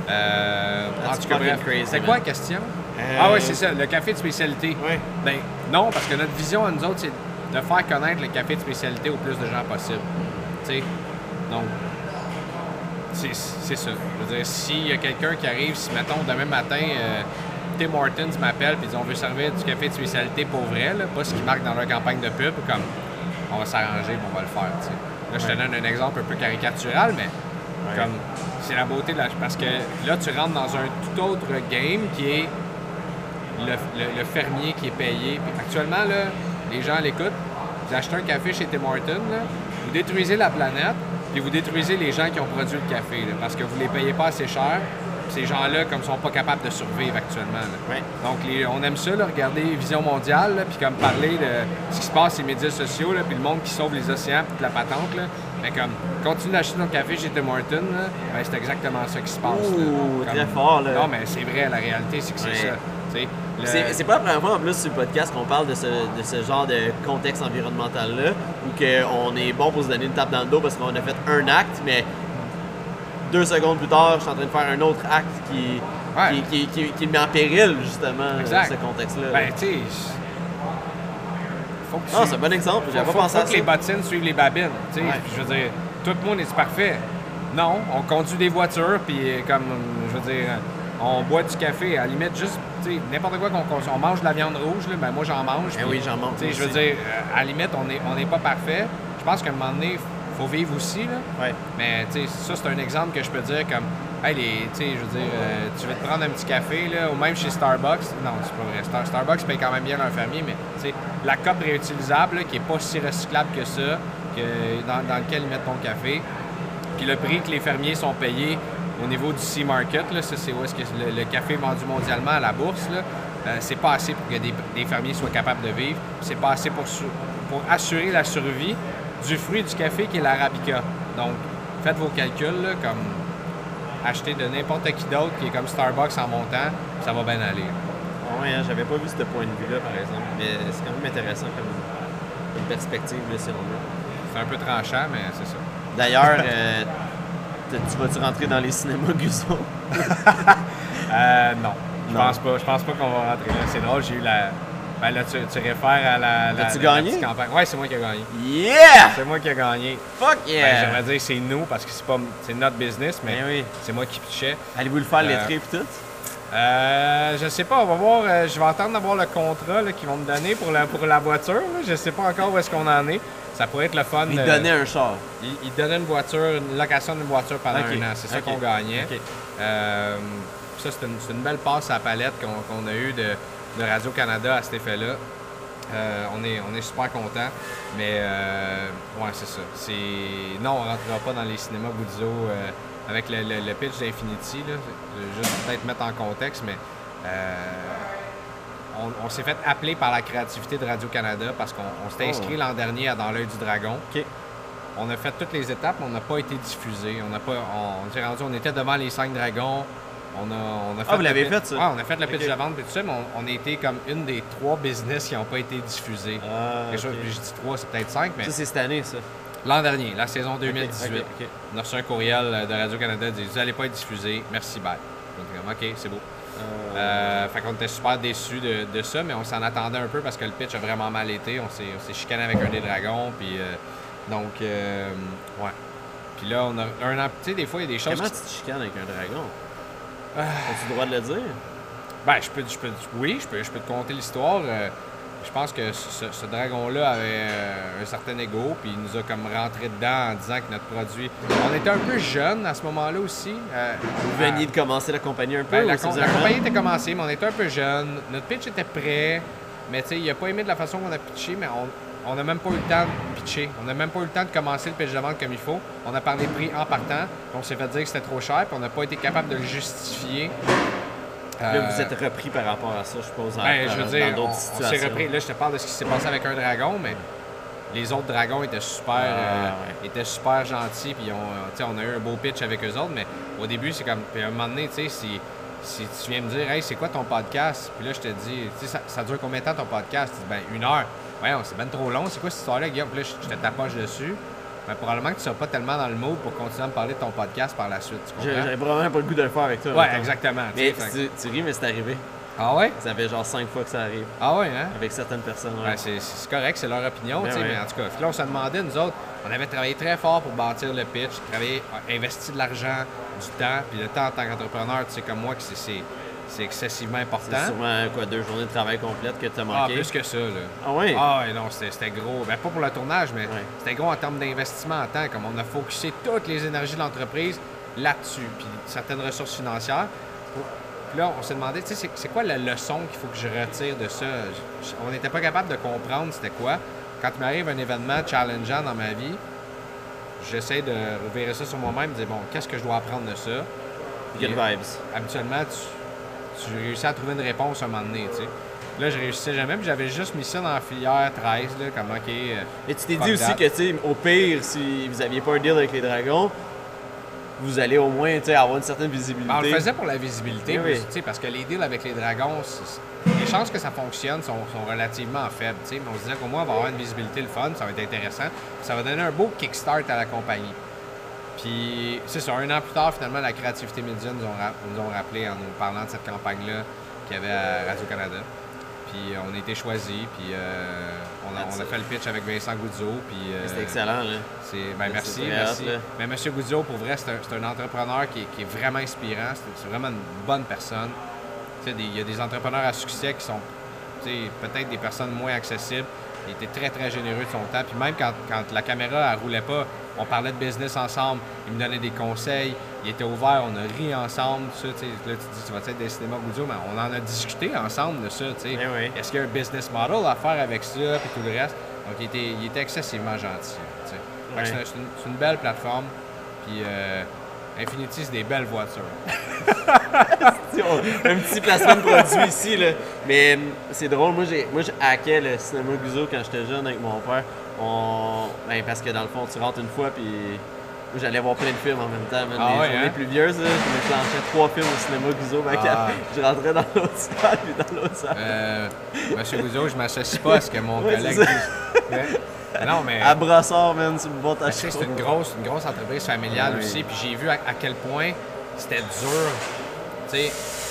euh, en That's tout cas, fucking bref. crazy, C'est quoi la question? Ah oui, c'est ça, le café de spécialité. Oui. Ben non, parce que notre vision à nous autres, c'est de faire connaître le café de spécialité au plus de gens possible. Tu sais? Donc, c'est c'est ça. Je veux dire, s'il y a quelqu'un qui arrive, si mettons demain matin, euh, Tim Hortons m'appelle et on veut servir du café de spécialité pour vrai, là, pas ce qu'ils marquent dans leur campagne de pub, comme on va s'arranger, on va le faire. Là, je te donne un exemple un peu caricatural, mais comme c'est la beauté de la. Parce que là, tu rentres dans un tout autre game qui est le, le- le fermier qui est payé. Puis actuellement, là, les gens l'écoutent. Vous achetez un café chez Tim Hortons, vous détruisez la planète, puis vous détruisez les gens qui ont produit le café, là, parce que vous les payez pas assez cher. Ces gens-là, comme sont pas capables de survivre actuellement. là. Ouais. Donc, les- on aime ça, là, regarder Vision mondiale, puis comme parler de ce qui se passe sur les médias sociaux, puis le monde qui sauve les océans, puis la patente. Là. Mais comme, continue d'acheter ton café chez Tim Hortons, ben, c'est exactement ça qui se passe. Ouh, Comme- très fort, là. Non, mais c'est vrai, la réalité, c'est que c'est Ouais. ça. Le- C'est c'est pas la première fois en plus sur le podcast qu'on parle de ce, de ce genre de contexte environnemental-là, où que on est bon pour se donner une tape dans le dos parce qu'on a fait un acte, mais deux secondes plus tard, je suis en train de faire un autre acte qui, Ouais. qui, qui, qui- qui met en péril justement Exact. ce contexte-là. Ben, tu sais. Faut que tu. Ah, c'est un bon exemple, j'avais faut, pas pensé faut à que ça. les bottines suivent les babines. Tu sais, Ouais. je veux dire, tout le monde est parfait. Non, on conduit des voitures, puis euh, comme, je veux dire, on boit du café. À la limite, juste, tu sais, n'importe quoi qu'on consomme. On mange de la viande rouge, là, ben moi j'en mange. Puis, oui, j'en mange je veux dire, euh, à la limite, on n'est on n'est pas parfait. Je pense qu'à un moment donné, faut vivre aussi, là. Ouais. Mais ça, c'est un exemple que je peux dire comme, hey, les, je veux dire, euh, tu veux te prendre un petit café, là, ou même chez Starbucks. Non, c'est pas vrai. Star- Starbucks paye quand même bien leur fermier, mais la coupe réutilisable, là, qui est pas si recyclable que ça, que dans, dans lequel ils mettent ton café. Puis le prix que les fermiers sont payés au niveau du sea market, là, ça c'est où est-ce que le, le café vendu mondialement à la bourse, là, euh, c'est pas assez pour que des, des fermiers soient capables de vivre. C'est pas assez pour assurer la survie du fruit du café qui est l'arabica. Donc, faites vos calculs, là, comme acheter de n'importe qui d'autre qui est comme Starbucks en montant, ça va bien aller. Ah ouais, hein, j'avais pas vu ce point de vue-là par exemple, mais c'est quand même intéressant comme une perspective là, si on veut. C'est un peu tranchant, mais c'est ça. D'ailleurs, euh, tu vas-tu rentrer dans les cinémas Guzzo? Euh, non. Je pense pas. Je pense pas qu'on va rentrer là. C'est drôle, j'ai eu la. Ben là, tu, tu réfères à la. la T'as-tu la- la gagné? petite campagne. Ouais, c'est moi qui ai gagné. Yeah! C'est moi qui ai gagné. Fuck Ben, yeah! J'aimerais dire c'est nous parce que c'est pas c'est notre business, mais Ben oui. c'est moi qui pitchais. Allez-vous le faire Euh, lettré et tout? Euh, je sais pas, on va voir. euh, je vais attendre d'avoir le contrat là, qu'ils vont me donner pour la, pour la voiture. là. Je sais pas encore où est-ce qu'on en est. Ça pourrait être le fun. Il euh, donnait un char. il, il donnait une voiture, une location d'une voiture pendant Ok. un an. C'est ça Ok. qu'on gagnait. Ok. Euh, ça, c'est une, c'est une belle passe à la palette qu'on qu'on a eue de, de Radio-Canada à cet effet-là. Euh, on, est, on est super content. Mais, euh, ouais, c'est ça. C'est... Non, on rentrera pas dans les cinémas Guzzo euh, avec le, le- le pitch d'Infinity. là. Juste peut-être mettre en contexte, mais on, on s'est fait appeler par la créativité de Radio-Canada parce qu'on on s'était Oh. inscrit l'an dernier à Dans l'œil du dragon. On a fait toutes les étapes, mais on n'a pas été diffusé. On n'a pas. On, on s'est rendu, on était devant les cinq dragons. On a, on a fait Ah, vous le l'avez pitch- fait, ça? Ouais, on a fait le pitch Ok. de vente et tout ça, mais on, on a été comme une des trois business qui n'ont pas été diffusés. Ah, Quelque chose- ok. puis je dis trois, c'est peut-être cinq, mais Ça, c'est cette année, ça. l'an dernier, la saison 2018, Ok, ok. on a reçu un courriel euh, de Radio-Canada qui dit Vous n'allez pas être diffusé, merci, bye. Donc, OK, c'est beau. Euh, fait qu'on était super déçus de, de ça, mais on s'en attendait un peu parce que le pitch a vraiment mal été. On s'est, chicané avec un des dragons, puis euh, donc, euh, ouais. Puis là, on a un an. Tu sais, des fois, il y a des choses. Comment qui- tu te chicanes avec un dragon? As-tu le droit de le dire? Ben, je peux, je peux, oui, je peux, je peux te conter l'histoire. Euh, je pense que ce, ce dragon-là avait euh, un certain ego, puis il nous a comme rentré dedans en disant que notre produit. On était un peu jeunes à ce moment-là aussi. euh, Vous veniez de commencer la compagnie un peu? Ben, la, com- la compagnie était commencée, mais on était un peu jeunes. Notre pitch était prêt, mais tu sais, il a pas aimé de la façon qu'on a pitché, mais on n'a même pas eu le temps de pitcher. On n'a même pas eu le temps de commencer le pitch de vente comme il faut. On a parlé prix en partant, puis on s'est fait dire que c'était trop cher, puis on n'a pas été capable de le justifier. Là, Euh, vous êtes repris par rapport à ça, je suppose, en- ben, je veux dire, dans d'autres on, on repris. Là, je te parle de ce qui s'est passé avec un dragon, mais les autres dragons étaient super, Ah, euh, ouais. étaient super gentils, puis euh, sais, on a eu un beau pitch avec eux autres, mais au début, c'est comme, puis à un moment donné, tu sais, si, si tu viens me dire, hey, c'est quoi ton podcast? Puis là, je te dis, ça, ça dure combien de temps ton podcast? Tu dis, ben, une heure. Ouais, c'est ben trop long. C'est quoi cette histoire-là, Guillaume? Puis là, je, je te tapoche dessus. Mais probablement que tu seras pas tellement dans le mood pour continuer à me parler de ton podcast par la suite. Tu J'ai- comprends? J'avais probablement pas le goût de le faire avec toi. Ouais, exactement. tu Mais tu, tu ris, mais c'est arrivé. Ah ouais? Ça fait genre cinq fois que ça arrive Ah ouais, hein? avec certaines personnes. ouais. Ben, c'est c'est correct, c'est leur opinion, Ben tu sais, ouais. mais en tout cas, là, on se demandait, nous autres, on avait travaillé très fort pour bâtir le pitch, travaillé, investi de l'argent, du temps, puis le temps en tant qu'entrepreneur, tu sais, comme moi, que c'est- c'est c'est excessivement C'est important. sûrement quoi, deux journées de travail complètes que tu as Ah, manqué. plus que ça, là. Ah ouais? Ah non, c'était gros. Ben, pas pour le tournage, mais c'était gros en termes d'investissement en temps. Comme on a focusé toutes les énergies de l'entreprise là-dessus, puis certaines ressources financières. Puis là, on s'est demandé, tu sais, c'est- c'est quoi la leçon qu'il faut que je retire de ça? Je- on n'était pas capable de comprendre c'était quoi. Quand il m'arrive un événement challengeant dans ma vie, j'essaie de revirer ça sur moi-même, de dire, bon, qu'est-ce que je dois apprendre de ça? Good vibes. habituellement, tu, tu réussis à trouver une réponse à un moment donné, tu sais. Là, je réussissais jamais, puis j'avais juste mis ça dans la filière 13, là, comme, OK, Et tu t'es dit aussi que, tu sais, au pire, si vous aviez pas un deal avec les dragons, vous allez au moins, avoir une certaine visibilité. ben, on le faisait pour la visibilité, Oui, parce que les deals avec les dragons, les chances que ça fonctionne sont, sont relativement faibles, mais on se disait qu'au moins, on va avoir une visibilité, le fun, ça va être intéressant, ça va donner un beau kickstart à la compagnie. Puis, c'est ça, un an plus tard, finalement, la Créativité Média nous ont, nous ont rappelé en nous parlant de cette campagne-là qu'il y avait à Radio-Canada. Puis, on a été choisis, puis euh, on, a, on a fait le pitch avec Vincent Goudzo, puis... euh, C'était excellent, là. C'est, ben merci, merci. Mais M. Goudzio, pour vrai, c'est un, c'est un entrepreneur qui est, qui est vraiment inspirant. C'est, vraiment une bonne personne. Il y a des entrepreneurs à succès qui sont peut-être des personnes moins accessibles. Il était très, très généreux de son temps. Puis même quand, quand la caméra ne roulait pas, on parlait de business ensemble. Il me donnait des conseils. Il était ouvert. On a ri ensemble. Ça, là, tu dis, tu vas être des cinémas Goudzio, mais on en a discuté ensemble de ça. tu sais. Eh oui. Est-ce qu'il y a un business model à faire avec ça, puis tout le reste? Donc, il était, il était excessivement gentil. c'est, un- c'est une, belle plateforme. Puis euh, Infinity, c'est des belles voitures. un petit placement de produit ici, là. Mais c'est drôle, moi, j'ai, moi, je hackais le cinéma Guzzo quand j'étais jeune avec mon père. On... Ben, parce que dans le fond, tu rentres une fois, puis j'allais voir plein de films en même temps. man. Ah les journées hein? plus vieuses, là, je me clenchais trois films au cinéma Guzzo. que Ah. Je rentrais dans l'autre salle, puis dans l'autre salle. Euh, Monsieur Goudzio, je m'associe pas à ce que mon Ouais, collègue. Non, mais. À Brassard, man, tu me ta c'est une grosse, une grosse entreprise familiale Oui. aussi. Puis j'ai vu à, à quel point c'était dur. Tu sais,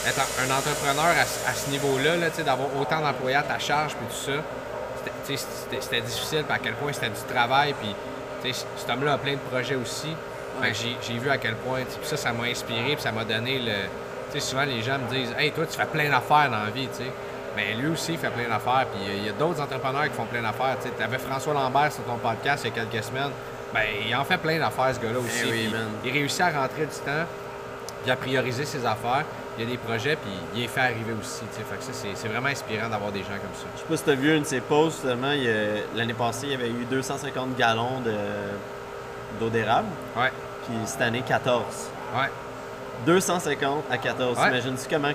être un entrepreneur à, ce- à ce niveau-là, là, tu sais, d'avoir autant d'employés à ta charge, puis tout ça, c'était- difficile. Puis à quel point c'était du travail. Puis, cet homme-là a plein de projets aussi. J'ai- vu à quel point. Puis ça, ça m'a inspiré. Puis ça m'a donné le. Tu sais, souvent, les gens me disent Hey, toi, tu fais plein d'affaires dans la vie, tu sais. Mais lui aussi, il fait plein d'affaires. Puis il y a- d'autres entrepreneurs qui font plein d'affaires. Tu avais François Lambert sur ton podcast il y a quelques semaines. Ben, il en fait plein d'affaires, ce gars-là aussi. Eh oui, man. il réussit à rentrer du temps, puis à prioriser ses affaires. Il y a des projets, puis il les fait arriver aussi. tu. Fait que ça, c'est vraiment inspirant d'avoir des gens comme ça. Je sais pas si t'as vu une de ses posts, justement, l'année passée, il y avait eu 250 gallons de, d'eau d'érable, Ouais, puis cette année, 14. ouais. 250 à 14. Ouais. Imagine-tu comment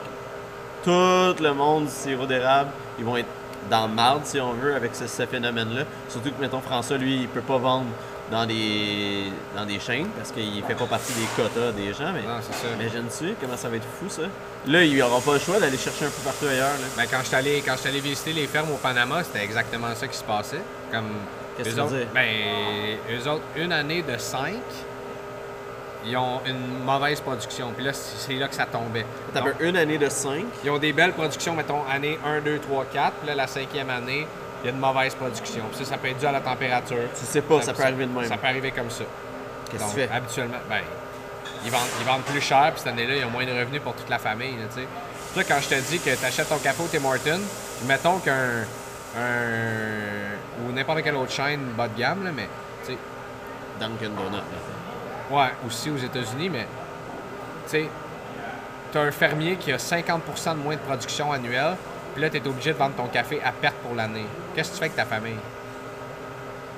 tout le monde du sirop d'érable, ils vont être dans le marde, si on veut, avec ce, ce phénomène-là. Surtout que, mettons, François, lui, il peut pas vendre dans des, dans des chaînes parce qu'il fait pas partie des quotas des gens. Mais Non, c'est ça. imagine-tu comment ça va être fou, ça? Là, il aura pas le choix d'aller chercher un peu partout ailleurs. Là. Ben, quand je suis allé, quand allé visiter les fermes au Panama, c'était exactement ça qui se passait. Comme Qu'est-ce que tu veux autres, dire? Ben, eux autres, une année de cinq, ils ont une mauvaise production. Puis là, c'est là que ça tombait. T'as Donc, une année de 5. Ils ont des belles productions, mettons, année 1, 2, 3, 4. Puis là, la cinquième année, il y a une mauvaise production. Puis ça, ça peut être dû à la température. Tu sais pas, ça, peut arriver de même. Ça peut arriver comme ça. Qu'est-ce que tu fais? habituellement, ben, ils vendent, ils vendent plus cher, puis cette année-là, ils ont moins de revenus pour toute la famille, là, tu sais. Toi, quand je te dis que tu achètes ton café au Tim puis mettons qu'un. Un, ou n'importe quelle autre chaîne bas de gamme, là, mais, tu sais, Dunkin' Donut. là. Ouais, aussi aux États-Unis, mais, tu sais, tu as un fermier qui a 50% de moins de production annuelle, puis là, tu es obligé de vendre ton café à perte pour l'année. Qu'est-ce que tu fais avec ta famille?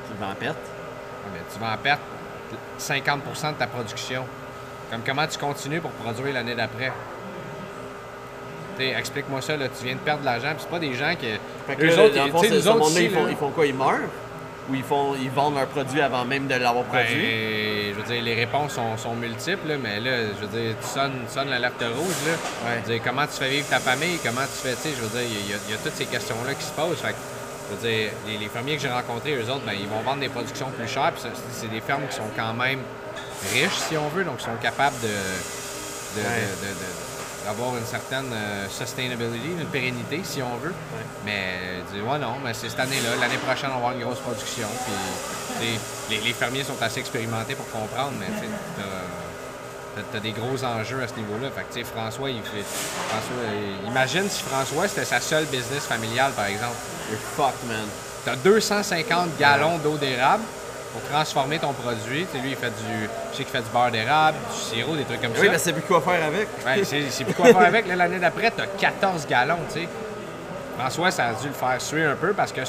Tu le vends en perte? Ah, mais tu vas en perdre 50% de ta production. Comme comment tu continues pour produire l'année d'après? Explique-moi ça, là, tu viens de perdre de l'argent, puis c'est pas des gens qui. Fait que Eux là, autres, dans fond, nous font, ils font quoi? Ils meurent? Ou ils, font, ils vendent leurs produits avant même de l'avoir Ben, produit? je veux dire, les réponses sont, sont multiples, là, mais là, je veux dire, tu sonnes, tu sonnes l'alerte rouge, là. Ouais. Je veux dire, comment tu fais vivre ta famille, comment tu fais, tu sais, je veux dire, il y, a- il y a toutes ces questions-là qui se posent. Fait que, je veux dire, les, les fermiers que j'ai rencontrés, eux autres, ben, ils vont vendre des productions plus chères, puis c'est des fermes qui sont quand même riches, si on veut, donc ils sont capables de, de, Ouais. de- de- de- avoir une certaine euh, sustainability, une pérennité, si on veut. Mais dis, ouais, non, mais c'est cette année-là. L'année prochaine, on va avoir une grosse production. Puis, les, les, fermiers sont assez expérimentés pour comprendre, mais tu as, des gros enjeux à ce niveau-là. Fait que, tu sais, François, il fait. François, imagine si François, c'était sa seule business familiale, par exemple. You're fucked, man. Tu as 250 gallons d'eau d'érable pour transformer ton produit. Tu sais, lui, il fait du. Je sais qu'il fait du beurre d'érable, du sirop, des trucs comme ça. Oui, mais c'est plus quoi faire avec. Ouais, c'est plus quoi faire avec. L'année d'après, tu as 14 gallons, tu sais. François, ça a dû le faire suer un peu parce que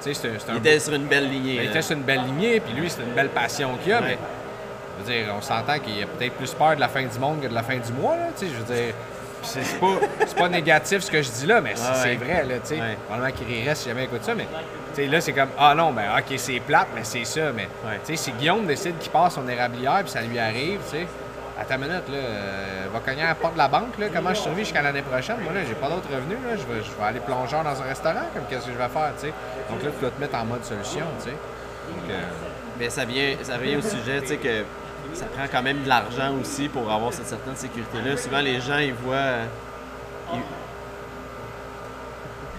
c'est un. Il était sur une belle lignée. Il était sur une belle lignée, puis lui, c'est une belle passion qu'il a, mais. Je veux dire, on s'entend qu'il a peut-être plus peur de la fin du monde que de la fin du mois, là, tu sais. Je veux dire. C'est pas, pas négatif ce que je dis là, mais c'est vrai, là, tu sais. Probablement qu'il rirait si jamais écoute ça, mais là, c'est comme, ah non, ben ok, c'est plate, mais c'est ça. Mais sais si Guillaume décide qu'il passe son érablière puis ça lui arrive, tu sais, à ta minute, là, euh, va cogner à la porte de la banque, là, comment je survis jusqu'à l'année prochaine? Moi, là, j'ai pas d'autres revenus, là, je vais, je vais aller plongeur dans un restaurant, comme qu'est-ce que je vais faire, tu sais. Donc là, tu dois te mettre en mode solution, tu sais. Euh, mais ça vient, ça vient au sujet, tu sais, que ça prend quand même de l'argent aussi pour avoir cette certaine sécurité-là. Souvent, les gens, ils voient. Euh,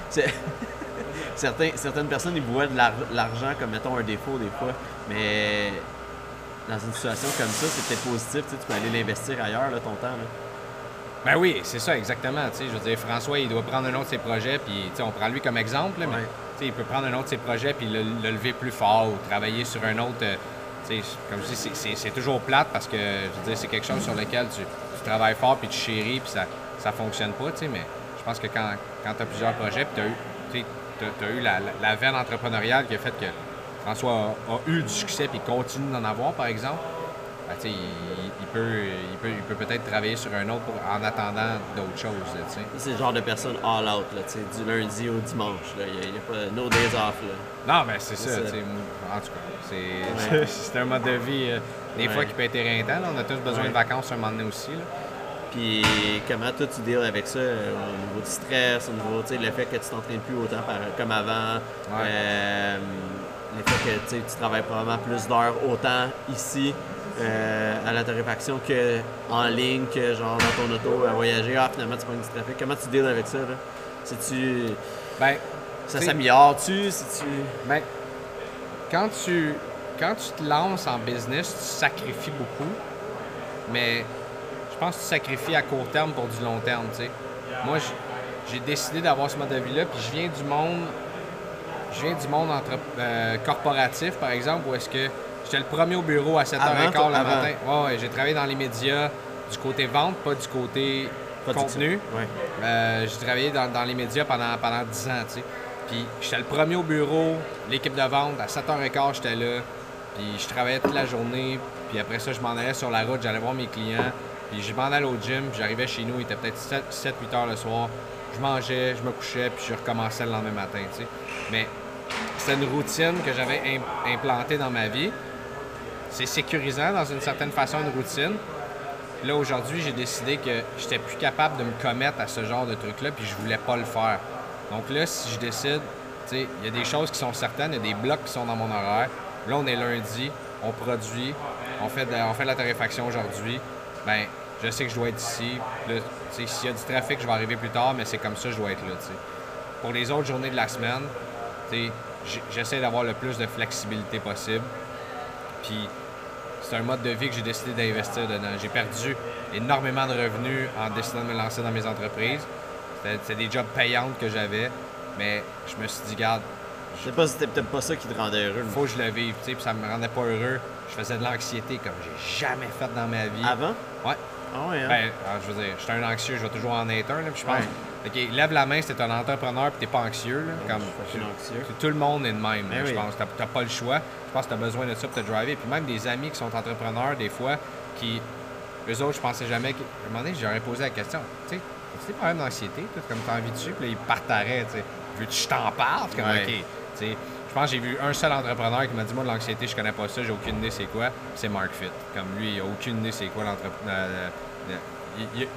c'est certaines personnes, ils voient de l'argent comme, mettons, un défaut des fois. Mais dans une situation comme ça, c'est peut-être positif. Tu peux aller l'investir ailleurs, là, ton temps. Là. Ben oui, c'est ça, exactement. je veux dire, François, il doit prendre un autre de ses projets, puis on prend lui comme exemple, mais il peut prendre un autre de ses projets, puis le, lever plus fort ou travailler sur un autre. Comme je dis, c'est toujours plate parce que c'est quelque chose sur lequel tu, travailles fort, puis tu chéris, puis ça ne fonctionne pas. Mais je pense que quand, quand tu as plusieurs projets, puis tu as eu eu la, veine entrepreneuriale qui a fait que François a, eu du succès et continue d'en avoir, par exemple. Ben, il, il, peut, il peut peut-être travailler sur un autre en attendant d'autres choses. C'est le genre de personne all out, là, du lundi au dimanche. Il n'y a, pas no days off. Là. Non, mais c'est ça, En tout cas, c'est un mode de vie euh, des fois qui peut être éreintant. On a tous besoin de vacances un moment donné aussi. Là. Puis comment toi tu deals avec ça euh, au niveau du stress, au niveau le fait que tu t'entraînes plus autant comme avant, euh, le fait que tu travailles probablement plus d'heures autant ici euh, à la torréfaction qu'en ligne, que genre dans ton auto à voyager. Ah, finalement tu prends du trafic. Comment tu deals avec ça? Là? Si tu. Ben, ça s'améliore-tu? Si tu. Ben, quand tu. Quand tu te lances en business, tu sacrifies beaucoup. Mais je pense que tu sacrifies à court terme pour du long terme, tu sais. Moi, j'ai décidé d'avoir ce mode de vie-là, puis je viens du monde, je viens du monde entre, euh, corporatif, par exemple, où est-ce que j'étais le premier au bureau à 7h15 le matin. Ouais, ouais, j'ai travaillé dans les médias du côté vente, pas du côté contenu. Euh, j'ai travaillé dans, les médias pendant, pendant 10 ans, tu sais. Puis j'étais le premier au bureau, l'équipe de vente, à 7h15, j'étais là. Puis je travaillais toute la journée. Puis après ça, je m'en allais sur la route, j'allais voir mes clients. Puis je m'en allais au gym, j'arrivais chez nous, il était peut-être 7-8 heures le soir. Je mangeais, je me couchais, puis je recommençais le lendemain matin, tu sais. Mais c'est une routine que j'avais implantée dans ma vie. C'est sécurisant dans une certaine façon, une routine. Là, aujourd'hui, j'ai décidé que j'étais plus capable de me commettre à ce genre de truc-là, puis je voulais pas le faire. Donc là, si je décide, tu sais, il y a des choses qui sont certaines, il y a des blocs qui sont dans mon horaire. Là, on est lundi, on produit, on fait de, on fait la torréfaction aujourd'hui. Ben, je sais que je dois être ici. S'il y a du trafic, je vais arriver plus tard, mais c'est comme ça que je dois être là. Pour les autres journées de la semaine, j'essaie d'avoir le plus de flexibilité possible. Puis c'est un mode de vie que j'ai décidé d'investir dedans. J'ai perdu énormément de revenus en décidant de me lancer dans mes entreprises. C'était des jobs payantes que j'avais, mais je me suis dit, garde. C'était peut-être pas ça qui te rendait heureux. Faut que je le vive, puis ça me rendait pas heureux. Je faisais de l'anxiété comme j'ai jamais fait dans ma vie. Avant? Ouais. Ah ouais, hein? Ben, je veux dire, je suis un anxieux, je vais toujours en être un. Là, puis je pense, OK, lève la main si t'es un entrepreneur et t'es pas anxieux. Là, comme, je suis anxieux. Tout le monde est de même, ben je pense. T'as pas le choix. Je pense que t'as besoin de ça pour te driver. Puis même des amis qui sont entrepreneurs, des fois, qui. Eux autres, je pensais jamais. À un moment donné, j'aurais posé la question. Tu sais, as des problèmes d'anxiété, comme t'as envie dessus, puis là, ils partaraient, tu sais. Veux-tu que je t'en parle? Comme, OK. Tu sais, je pense que j'ai vu un seul entrepreneur qui m'a dit Moi, de l'anxiété, je connais pas ça, j'ai aucune idée c'est quoi. C'est Mark Fit. Comme lui, il a aucune idée c'est quoi l'entrepreneur. Il,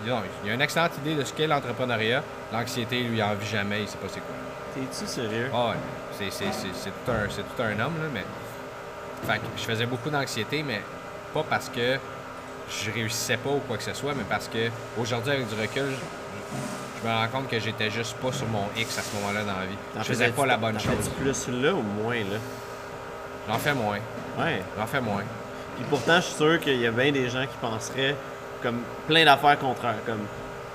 il, a une excellente idée de ce qu'est l'entrepreneuriat. L'anxiété, lui, il en vit jamais, il sait pas c'est quoi. T'es-tu sérieux? Ah ouais. C'est, tout, un, tout un homme, là, mais. Fait que je faisais beaucoup d'anxiété, mais pas parce que je réussissais pas ou quoi que ce soit, mais parce que aujourd'hui, avec du recul, je, je me rends compte que j'étais juste pas sur mon X à ce moment-là dans la vie. T'en Je faisais faisais- pas la bonne t'en chose. plus là ou moins là? J'en fais moins. Ouais. J'en fais moins. Puis pourtant, je suis sûr qu'il y a bien des gens qui penseraient comme plein d'affaires contraires. Comme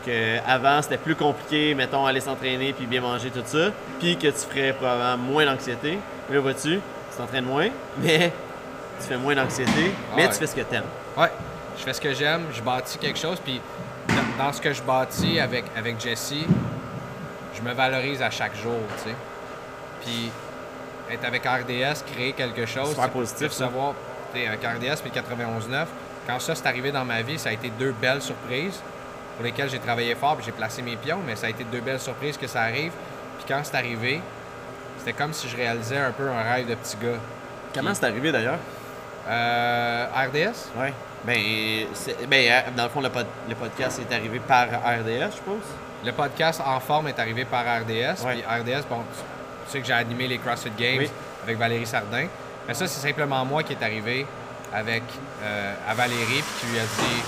que avant c'était plus compliqué, mettons, aller s'entraîner puis bien manger, tout ça. Puis que tu ferais probablement moins d'anxiété. Là, vois-tu, tu t'entraînes moins, mais tu fais moins d'anxiété, mais ouais. tu fais ce que t'aimes. Ouais, je fais ce que j'aime, je bâtis quelque chose, puis dans, dans ce que je bâtis avec, avec Jesse, je me valorise à chaque jour, tu sais. Puis être avec RDS, créer quelque chose, Super positif, savoir, tu sais, avec RDS puis 91.9, quand ça c'est arrivé dans ma vie, ça a été deux belles surprises pour lesquelles j'ai travaillé fort, puis j'ai placé mes pions, mais ça a été deux belles surprises que ça arrive. Puis quand c'est arrivé, c'était comme si je réalisais un peu un rêve de petit gars. Comment c'est arrivé d'ailleurs? Euh, RDS? Ouais. Ben, ben, euh, dans le fond, le, pod- le podcast est arrivé par RDS, je pense. Le podcast En Forme est arrivé par RDS. Ouais. Puis RDS, bon, tu, tu sais que j'ai animé les CrossFit Games Oui. avec Valérie Sardin. Mais ça, c'est simplement moi qui est arrivé avec euh, à Valérie puis qui lui a dit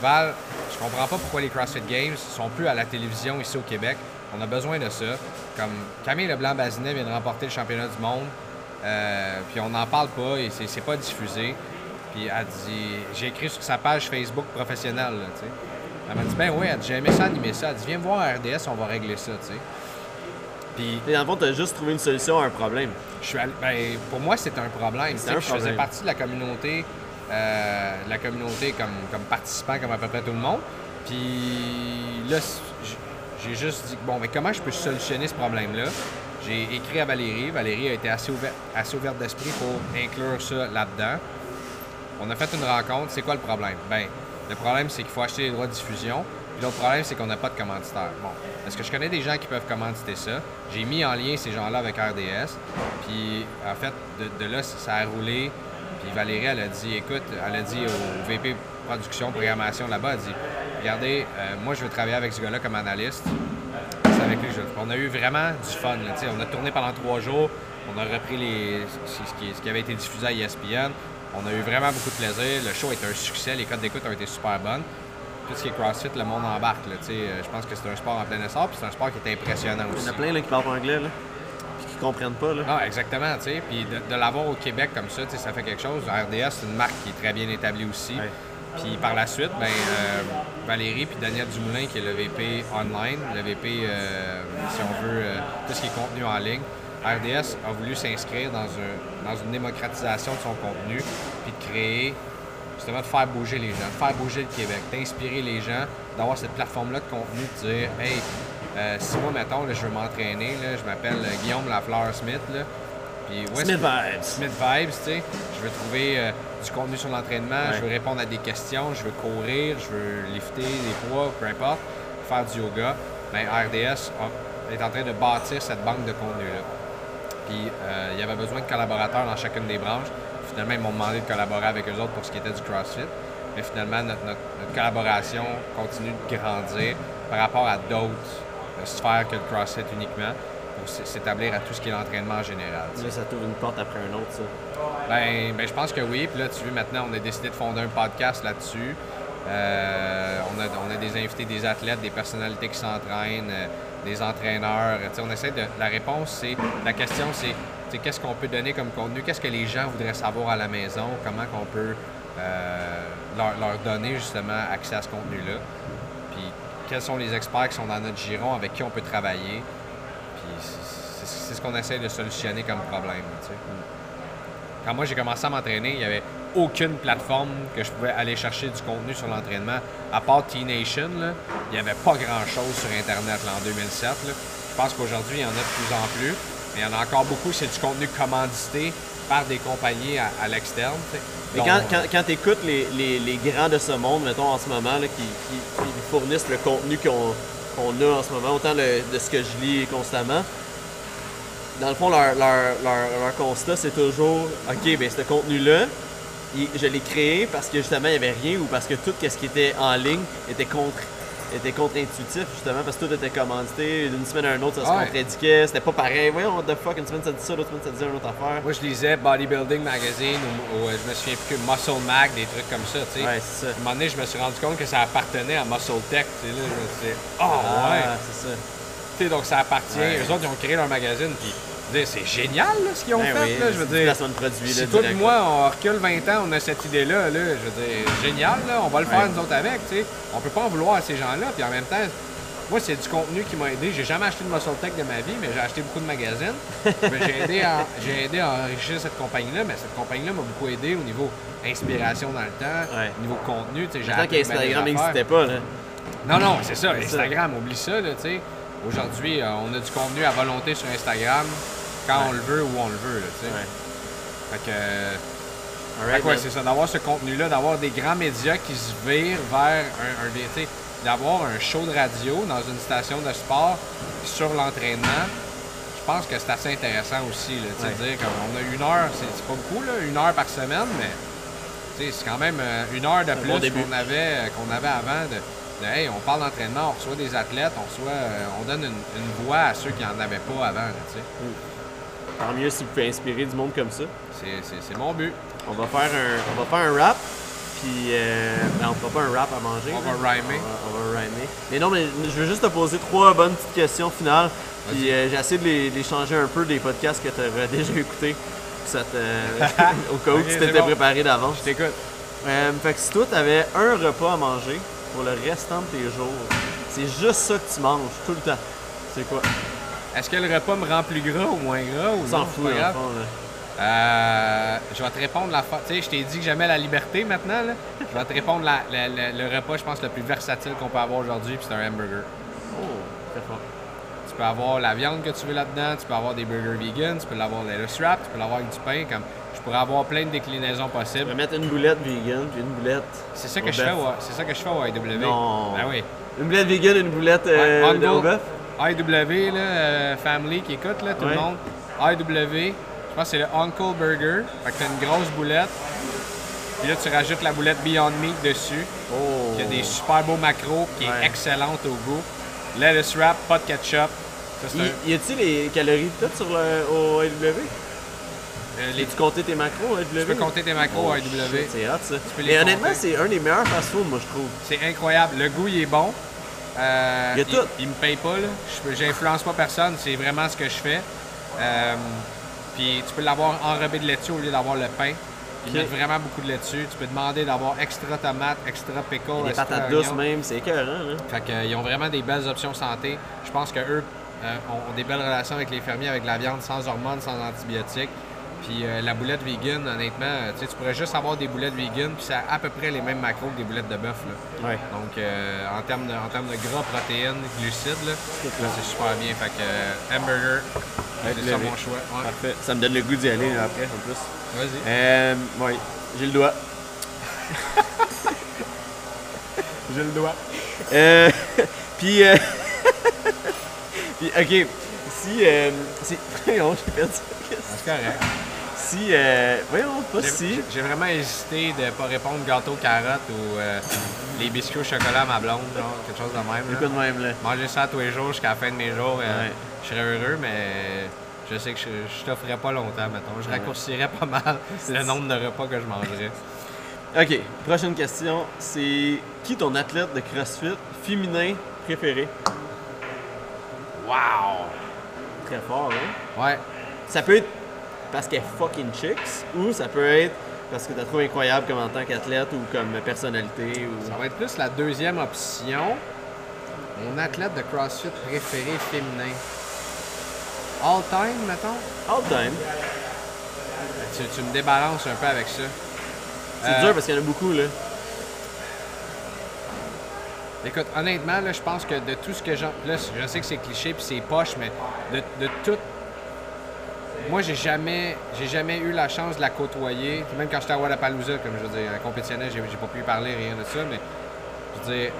Val, je comprends pas pourquoi les CrossFit Games sont plus à la télévision ici au Québec. On a besoin de ça. Comme Camille Leblanc-Bazinet vient de remporter le championnat du monde. euh, puis on n'en parle pas et c'est, pas diffusé. Puis elle dit, j'ai écrit sur sa page Facebook professionnelle, là, tu. Elle m'a dit, ben oui, elle dit, j'ai aimé ça, animer ça. Elle dit, viens me voir à RDS, on va régler ça, tu sais. Puis Et dans le fond, t'as juste trouvé une solution à un problème. je suis allé- ben, pour moi, c'est un problème. C'est Tu un Je faisais problème. partie de la communauté, euh, la communauté comme, comme participant, comme à peu près tout le monde. Puis là, j'ai juste dit, bon, mais comment je peux solutionner ce problème-là? J'ai écrit à Valérie. Valérie a été assez ouverte, assez ouverte d'esprit pour inclure ça là-dedans. On a fait une rencontre. C'est quoi le problème? Ben, le problème, c'est qu'il faut acheter les droits de diffusion. L'autre problème, c'est qu'on n'a pas de commanditaire. Bon, est-ce que je connais des gens qui peuvent commanditer ça? J'ai mis en lien ces gens-là avec RDS. Puis, en fait, de, là, ça a roulé. Puis Valérie, elle a dit, écoute, elle a dit au VP production, programmation là-bas, elle a dit, regardez, euh, moi, je veux travailler avec ce gars-là comme analyste. C'est avec lui que je- On a eu vraiment du fun. on a tourné pendant trois jours. On a repris ce, qui, avait été diffusé à ESPN. On a eu vraiment beaucoup de plaisir. Le show est un succès. Les codes d'écoute ont été super bonnes. Tout ce qui est CrossFit, le monde embarque. Là. Euh, je pense que c'est un sport en plein essor. Puis c'est un sport qui est impressionnant Il y aussi. en a plein là, qui parlent anglais, là. Puis qui comprennent pas, là. Ah, exactement, tu sais. Puis de, de l'avoir au Québec comme ça, ça fait quelque chose. RDS, c'est une marque qui est très bien établie aussi. Ouais. Puis par la suite, ben, euh, Valérie puis Daniel Dumoulin, qui est le VP online, le VP, euh, si on veut, euh, tout ce qui est contenu en ligne, RDS a voulu s'inscrire dans, un, dans une démocratisation de son contenu, puis de créer, justement, de faire bouger les gens, de faire bouger le Québec, d'inspirer les gens, d'avoir cette plateforme-là de contenu, de dire, hey, euh, si moi, mettons, là, je veux m'entraîner, je m'appelle euh, Guillaume Lafleur-Smith, puis est-ce Smith Vibes. Smith Vibes, tu sais. Je veux trouver euh, du contenu sur l'entraînement, Ouais. je veux répondre à des questions, je veux courir, je veux lifter des poids, peu importe, faire du yoga. Ben, RDS a- est en train de bâtir cette banque de contenu-là. Puis euh, il y avait besoin de collaborateurs dans chacune des branches. Finalement, ils m'ont demandé de collaborer avec eux autres pour ce qui était du CrossFit. Mais finalement, notre, notre- notre collaboration continue de grandir par rapport à d'autres euh, sphères que le CrossFit uniquement pour s'établir à tout ce qui est l'entraînement en général. Là, ça t'ouvre une porte après un autre, ça. Ben, ben, je pense que oui. Puis là, tu vois, maintenant, on a décidé de fonder un podcast là-dessus. Euh, on, a, on a des invités, des athlètes, des personnalités qui s'entraînent, euh, des entraîneurs. On essaie de. La réponse, c'est. La question, c'est. Qu'est-ce qu'on peut donner comme contenu? Qu'est-ce que les gens voudraient savoir à la maison? Comment qu'on peut euh, leur, leur donner justement accès à ce contenu-là? Puis quels sont les experts qui sont dans notre giron avec qui on peut travailler? Puis c'est- ce qu'on essaie de solutionner comme problème. Quand moi j'ai commencé à m'entraîner, il n'y avait aucune plateforme que je pouvais aller chercher du contenu sur l'entraînement. À part T-Nation, il n'y avait pas grand-chose sur Internet là, en 2007. là. Je pense qu'aujourd'hui, il y en a de plus en plus. Mais il y en a encore beaucoup, c'est du contenu commandité par des compagnies à, à l'externe. Mais quand, quand, quand tu écoutes les, les, les grands de ce monde, mettons en ce moment, là, qui, qui, qui fournissent le contenu qu'on a en ce moment, autant le- de ce que je lis constamment, dans le fond, leur, leur, leur, leur constat, c'est toujours OK, ben ce contenu-là, je l'ai créé parce que justement, il n'y avait rien ou parce que tout ce qui était en ligne était contre était contre-intuitif, justement, parce que tout était commandité. D'une semaine à une autre, ça se Ouais. contradiquait. C'était pas pareil. Voyons, what the fuck, une semaine ça dit ça, l'autre semaine ça disait une autre affaire. Moi, je lisais Bodybuilding Magazine ou, ou, euh, je me souviens plus que Muscle Mag, des trucs comme ça, tu sais. Ouais, c'est ça. À un moment donné, je me suis rendu compte que ça appartenait à Muscle Tech, tu sais, là, je me suis dit, oh, Ah, ouais! c'est ça. Tu sais, donc ça appartient. Ouais. Eux autres, ils ont créé leur magazine, puis dire, c'est génial, là, ce qu'ils ont Ben fait, oui, là, je veux dire. de produit, Si là, toi et moi, on recule 20 ans, on a cette idée-là, là, je veux dire, génial, là, on va le faire Ouais. nous autres avec, tu sais. On peut pas en vouloir à ces gens-là, puis en même temps, moi, c'est du contenu qui m'a aidé. J'ai jamais acheté de Muscle Tech de ma vie, mais j'ai acheté beaucoup de magazines. J'ai aidé, à, j'ai aidé à enrichir cette compagnie-là, mais cette compagnie-là m'a beaucoup aidé au niveau inspiration dans le temps, Ouais. au niveau contenu, tu sais, j'ai qu'Instagram n'existait pas, là. Non, non, c'est ça, C'est ça. Instagram, oublie ça, là, tu sais. Aujourd'hui, euh, on a du contenu à volonté sur Instagram, quand Ouais. on le veut, où on le veut, tu sais. Ouais. Fait que... Alright, fait que ouais, man. c'est ça, d'avoir ce contenu-là, d'avoir des grands médias qui se virent vers un, un d'avoir un show de radio dans une station de sport sur l'entraînement, je pense que c'est assez intéressant aussi, là, Ouais. dire a une heure, c'est pas beaucoup, là, une heure par semaine, mais c'est quand même euh, une heure de bon plus qu'on avait, euh, qu'on avait avant de, de, hey, on parle d'entraînement, on reçoit des athlètes, on reçoit, euh, on donne une, une voix à ceux qui en avaient pas avant, là, sais. Tant mieux si vous pouvez inspirer du monde comme ça. C'est- C'est c'est mon but. On va faire un, on va faire un rap. Puis, euh, ben, on fera pas un rap à manger. On là. va rhymer. On va, on va rhymer. Mais non, mais je veux juste te poser trois bonnes petites questions finales. Puis, euh, j'ai essayé de les, les changer un peu des podcasts que tu aurais déjà écoutés. Ça te, au cas où tu t'étais bon. préparé d'avance. Je t'écoute. Euh, fait que si toi, tu avais un repas à manger pour le restant de tes jours, c'est juste ça que tu manges tout le temps. C'est quoi? Est-ce que le repas me rend plus gras ou moins gras ou s'en fout, grave? fond. Là. Euh, je vais te répondre la fa- Tu sais, je t'ai dit que j'aimais la liberté maintenant. Là. Je vais te répondre la- la- la- le repas, je pense, le plus versatile qu'on peut avoir aujourd'hui, puis c'est un hamburger. Oh, très fort. Tu peux avoir la viande que tu veux là-dedans, tu peux avoir des burgers vegan, tu peux l'avoir lettuce wrap, tu peux l'avoir avec du pain. Comme, je pourrais avoir plein de déclinaisons Je possibles. vais mettre une boulette vegan puis une boulette. C'est ça que je bœuf. fais, c'est ça que je fais au IW. Non. Ben oui. Une boulette vegan, une boulette euh, Ouais, on de go. au bœuf? IW, là, euh, family qui écoute, là, tout Ouais. le monde. IW, je pense que c'est le Uncle Burger. Fait que t'as une grosse boulette. Puis là, tu rajoutes la boulette Beyond Meat dessus, Oh. qui a des super beaux macros, qui Ouais. est excellente au goût. Lettuce wrap, pas de ketchup. Ça, Y, y a-t-il les calories de tout sur le, au AW? euh, les- tu compter tes macros au AW? Tu peux compter tes macros Oh, au IW. shit, C'est hot ça. Mais honnêtement, c'est un des meilleurs fast-food, moi je trouve. C'est incroyable. Le goût, il est bon. Euh, Il y a tout. Il, me paye pas, là. J'influence pas personne. C'est vraiment ce que je fais. Euh, puis tu peux l'avoir enrobé de laitue au lieu d'avoir le pain. Ils mettent vraiment beaucoup de laitue. Tu peux demander d'avoir extra tomate, extra pickle, les extra patates douces même, c'est écœurant. Là. Fait que, euh, ils ont vraiment des belles options santé. Je pense que eux euh, ont, ont des belles relations avec les fermiers, avec la viande sans hormones, sans antibiotiques. Puis euh, la boulette vegan, honnêtement, euh, tu pourrais juste avoir des boulettes vegan, puis c'est à peu près les mêmes macros que des boulettes de bœuf. Ouais. Donc, euh, en, termes de, en termes de gras, protéines, glucides, là, c'est super bien. Fait que euh, hamburger, c'est ça mon choix. Ouais. Parfait. Ça me donne le goût d'y aller là, après en plus. Vas-y. Ouais, j'ai le doigt. J'ai le doigt. Puis, euh, puis, ok, si, euh, si, voyons, j'ai perdu la question. C'est correct. Si, euh, voyons, pas J'ai- si. J'ai vraiment hésité de pas répondre gâteau carotte ou euh, les biscuits au chocolat à ma blonde, genre, quelque chose de même. là. Écoute même là. Manger ça tous les jours jusqu'à la fin de mes jours, euh, Ouais. je serais heureux, mais je sais que je, je t'offrirais pas longtemps, mettons. Je raccourcirais pas mal le nombre de repas que je mangerais. Ok, prochaine question. C'est qui ton athlète de CrossFit féminin préféré? Wow! Très fort, hein? Ouais. Ça peut être parce qu'elle est fucking chicks ou ça peut être parce que t'as trouvé incroyable comme en tant qu'athlète ou comme personnalité ou. Ça va être plus la deuxième option. Mon athlète de CrossFit préféré féminin. All time, mettons? All time. Tu, tu me débalances un peu avec ça. C'est Euh, dur parce qu'il y en a beaucoup là. Écoute, honnêtement, là, je pense que de tout ce que j'en. Là, je sais que c'est cliché puis c'est poche, mais de, de tout. Moi, j'ai jamais, j'ai jamais eu la chance de la côtoyer. Même quand j'étais à Wadapalooza, comme je veux dire, elle compétitionnait, j'ai, j'ai pas pu parler, rien de ça, mais je veux dire,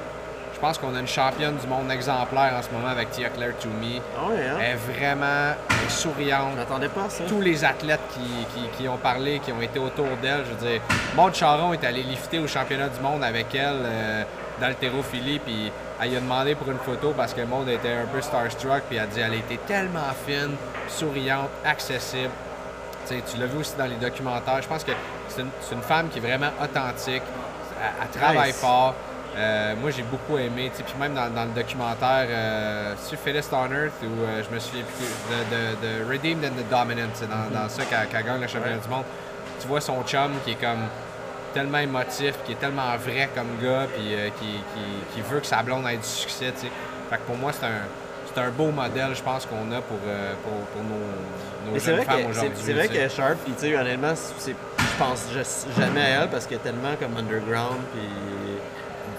je pense qu'on a une championne du monde exemplaire en ce moment avec Tia Claire Toomey. Ah hein? Elle est vraiment elle est souriante. Je m'attendais pas ça. Tous les athlètes qui, qui- qui ont parlé, qui ont été autour d'elle, je veux dire, Maud Charon est allé lifter au championnat du monde avec elle euh, d'haltérophilie, puis elle lui a demandé pour une photo parce que Maud était un peu starstruck, puis elle a dit elle était tellement fine, souriante, accessible. Tu l'as vu aussi dans les documentaires. Je pense que c'est une, femme qui est vraiment authentique. Elle, elle travaille Nice. fort. Euh, moi, j'ai beaucoup aimé. Puis même dans, dans le documentaire euh, sur Phyllis on Earth, où euh, je me souviens plus de, de, de Redeemed and the Dominant, c'est dans, dans ça qu'elle qu'elle gagne le championnat du monde. Tu vois son chum qui est comme tellement émotif, qui est tellement vrai comme gars, puis euh, qui, qui- qui veut que sa blonde ait du succès. Fait que pour moi, c'est un, c'est un beau modèle, je pense, qu'on a pour, euh, pour, pour nos, jeunes vrai femmes aujourd'hui. c'est- vrai que Sharp, puis tu sais, honnêtement, c'est, je pense je- jamais à elle parce qu'elle est tellement comme underground, puis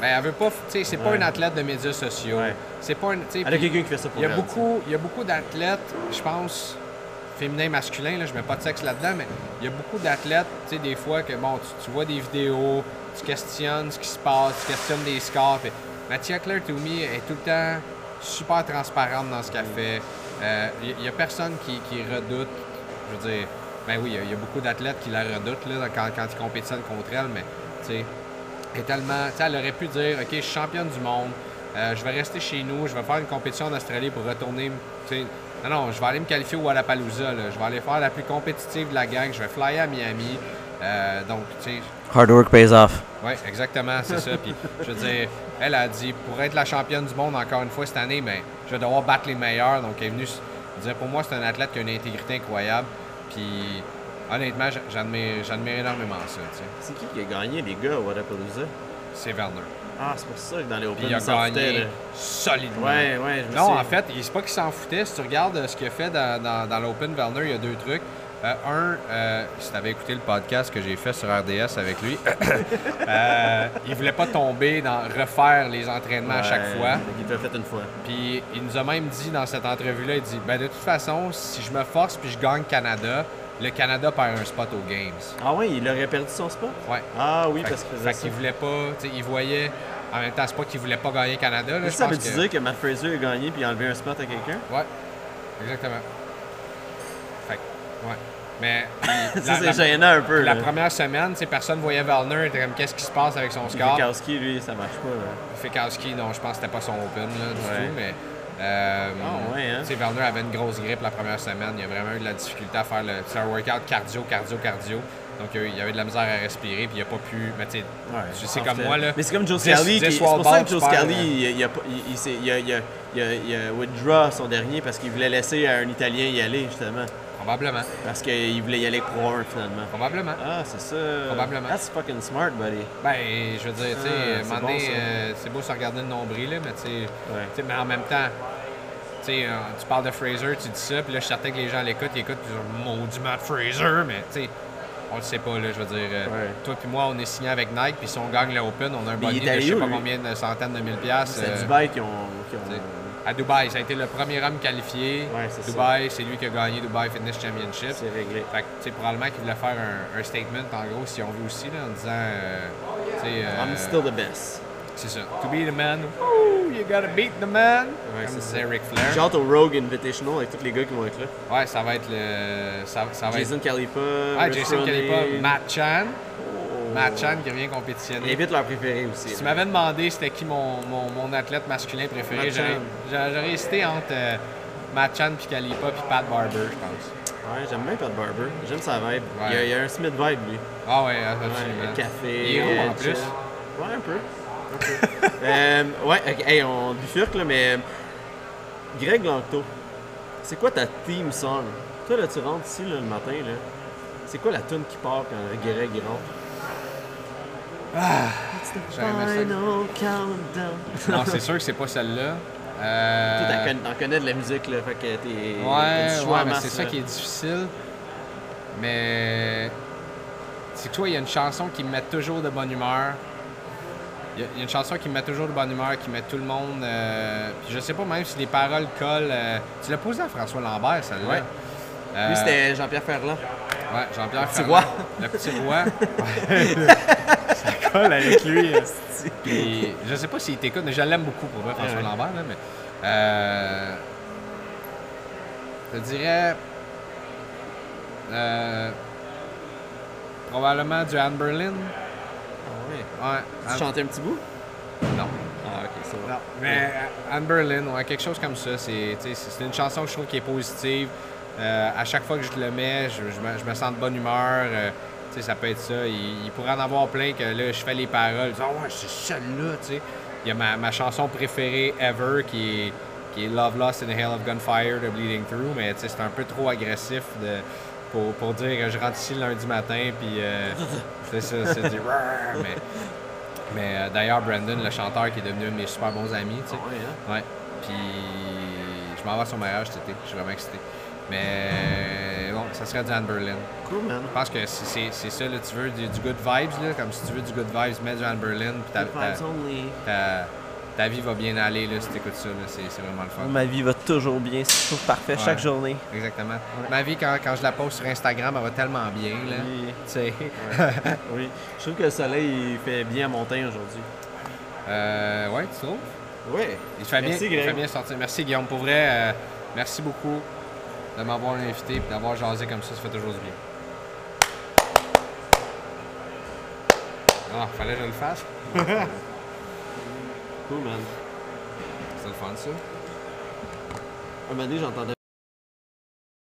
Ben, elle veut pas, tu sais, c'est pas une athlète de médias sociaux. Ouais. C'est pas une, elle a quelqu'un qui fait ça pour il y a elle. beaucoup, il y a beaucoup d'athlètes, je pense, féminins, masculins, là, je mets pas de sexe là-dedans, mais il y a beaucoup d'athlètes, tu sais, des fois que, bon, tu, tu vois des vidéos, tu questionnes ce qui se passe, tu questionnes des scores, puis Mathia Claire Toomey est tout le temps super transparente dans ce qu'elle fait. Euh, Il y, a personne qui, qui redoute, je veux dire, ben oui, il y a- il y, a beaucoup d'athlètes qui la redoutent là, quand, quand ils compétitionnent contre elle, mais, tu sais, elle est tellement. Tu sais, elle aurait pu dire OK, je suis championne du monde, euh, je vais rester chez nous, je vais faire une compétition en Australie pour retourner. Non, non, je vais aller me qualifier au Wallapalooza. là. Je vais aller faire la plus compétitive de la gang. Je vais flyer à Miami. Euh, donc, tu sais, Hard work pays off. oui, exactement, c'est ça. Puis, je veux dire, elle a dit, pour être la championne du monde encore une fois cette année, ben, je vais devoir battre les meilleurs. Donc, elle est venue dire, pour moi, c'est un athlète qui a une intégrité incroyable. Puis, honnêtement, j'admire, j'admire énormément ça. tu sais. C'est qui qui a gagné, les gars, au Wodapalooza? C'est Werner. Ah, c'est pour ça que dans les Open, il a ils s'en là. solidement. Ouais, ouais, je me Non, en fait, il- c'est pas qu'il s'en foutait. Si tu regardes euh, ce qu'il a fait dans, dans, dans l'Open Werner, il y a deux trucs. Euh, un, euh, si tu avais écouté le podcast que j'ai fait sur RDS avec lui, euh, il voulait pas tomber dans refaire les entraînements à chaque fois. Il l'a fait une fois. Puis il nous a même dit dans cette entrevue-là, il dit ben de toute façon, si je me force puis je gagne Canada, le Canada perd un spot aux Games. Ah ouais, il aurait perdu son spot? Ouais. Ah oui, Fait, parce qu'il fait qu'il voulait pas, tu sais, il voyait. En même temps, c'est pas qu'il voulait pas gagner Canada. Là, je ça que- dire que Matt Fraser a gagné puis a enlevé un spot à quelqu'un? Ouais, exactement. Fait que, ouais. Mais puis, Ça, la, c'est gênant un peu. la là. première semaine, personne voyait Werner, était comme qu'est-ce qui se passe avec son score? Fikowski, lui, ça marche pas. là. Fikowski, non, je pense que c'était pas son open là, du Ouais. tout, mais. Euh, ouais, hein? Sais, Werner avait une grosse grippe la première semaine. Il a vraiment eu de la difficulté à faire le. C'est un workout cardio, cardio, cardio. Donc, il y avait de la misère à respirer, puis il a pas pu. Mais tu sais, sais, comme moi, là. Mais c'est comme Joe 10 Scally. qui- 10 C'est pour ça que Joe hein. il, il a withdraw son dernier parce qu'il voulait laisser un Italien y aller, justement. Probablement. Parce qu'il voulait y aller 1, finalement. Probablement. Ah, c'est ça. Probablement. That's fucking smart, buddy. Ben, je veux dire, tu sais, Ah, c'est bon, euh, c'est beau se regarder le nombril, là, mais tu sais. Ouais. mais en même temps, tu sais, euh, tu parles de Fraser, tu dis ça, puis là, je suis certain que les gens l'écoutent, ils écoutent, ils disent Maudit Matt Fraser, mais tu sais, on le sait pas, là, je veux dire. euh, Ouais. Toi puis moi, on est signé avec Nike, puis si on gagne l'Open, on a un est de je sais pas combien de centaines de mille piastres. C'est euh, Dubaï qui ont. qui ont- t'sais, à Dubaï, ça a été le premier homme qualifié. Ouais. Dubaï, c'est lui qui a gagné Dubai Fitness Championship. C'est réglé. Fait que, tu sais, probablement qu'il voulait faire un, un statement, en gros, si on veut aussi, là, en disant, euh, sais, euh, I'm still the best. c'est ça. To be the man, Ooh, you gotta beat the man. Ouais, Comme c'est Ric Flair. J'ai hâte au Rogue Invitational avec tous les gars qui vont être là. Ouais, ça va être le. Ça, ça va Jason être. Jason. Khalifa, Matt Chan. Matt Chan qui revient compétitionner. Invite leur préféré aussi. Si tu m'avais demandé c'était qui mon, mon, mon athlète masculin préféré, j'aurais hésité entre euh, Matt Chan puis Khalifa puis Pat Barber, je pense. Ouais, j'aime bien Pat Barber. J'aime sa vibe. Il, y a, Ouais. il y a un Smith vibe, lui. Ah ouais, Ouais, absolument. café. Il est roux, en euh, plus? Ouais, un peu. Un peu. Euh, ouais, ok, hey, on bifurque, là, mais. euh, Greg Lancto, c'est quoi ta theme song? Toi, là, tu rentres ici là, le matin, là. C'est quoi la tune qui part quand Greg il rentre? Final countdown. Non, c'est sûr que c'est pas celle-là. Toi, Euh, t'en connais, t'en connais de la musique, là, fait que t'es. Ouais, du choix ouais, mais c'est ça qui est difficile. Mais. C'est que toi, il y a une chanson qui me met toujours de bonne humeur. Il y, a, il y a une chanson qui me met toujours de bonne humeur, qui met tout le monde. euh, Puis je sais pas même si les paroles collent. euh, Tu l'as posé à François Lambert, celle-là. Ouais. Euh, Lui, c'était Jean-Pierre Ferland. Ouais, Jean-Pierre petit Ferland. roi. Le petit roi. L'école avec lui. Puis, je sais pas s'il t'écoute, mais je l'aime beaucoup pour vrai, François Ouais. Lambert. Là, mais, euh, je te dirais. euh, probablement du Anne Berlin. Ah ouais. Ouais. Tu Anne- chantais un petit bout? Non. Ah, ok, c'est bon. Non, mais euh, Anne Berlin, ouais, quelque chose comme ça. C'est une chanson que je trouve qui est positive. Euh, à chaque fois que je le mets, je, je me, je me sens de bonne humeur. Sais, ça peut être ça. Il, il pourrait en avoir plein que là, je fais les paroles. Je dis, Ah ouais, c'est celle-là, tu sais. Il y a ma, ma chanson préférée ever qui est, qui est Love Lost in a Hell of Gunfire de Bleeding Through, mais tu sais, c'est un peu trop agressif de, pour, pour dire que je rentre ici le lundi matin, puis euh, c'est ça, c'est du Rrrr mais, mais euh, d'ailleurs, Brandon, le chanteur qui est devenu un de mes super bons amis, tu sais. Ah ouais, hein? Ouais. Puis je m'en vais à son mariage cet été. Je suis vraiment excité. Mais bon, ça serait du Anne Berlin. Cool, man. Je pense que c'est- ça, là, tu veux du, du good vibes, là, comme si tu veux du good vibes, mets du Anne Berlin, puis ta, Good ta, ta- ta vie va bien aller là, si tu écoutes ça, c'est vraiment le fun. Ma vie va toujours bien, c'est toujours parfait Ouais. chaque journée. Exactement. Ma vie, quand, quand je la poste sur Instagram, elle va tellement bien. Là. Oui. Tu sais. Oui. Je trouve que le soleil il fait bien à Montagne aujourd'hui. Euh, ouais, tu trouves? Oui. Il fait, bien, il fait bien sortir. Merci Guillaume. Pour vrai, euh, merci beaucoup de m'avoir invité et d'avoir jasé comme ça. Ça fait toujours du bien. Ah, fallait que je le fasse. Cool, man. C'est le fun ça. Un moment donné, j'entendais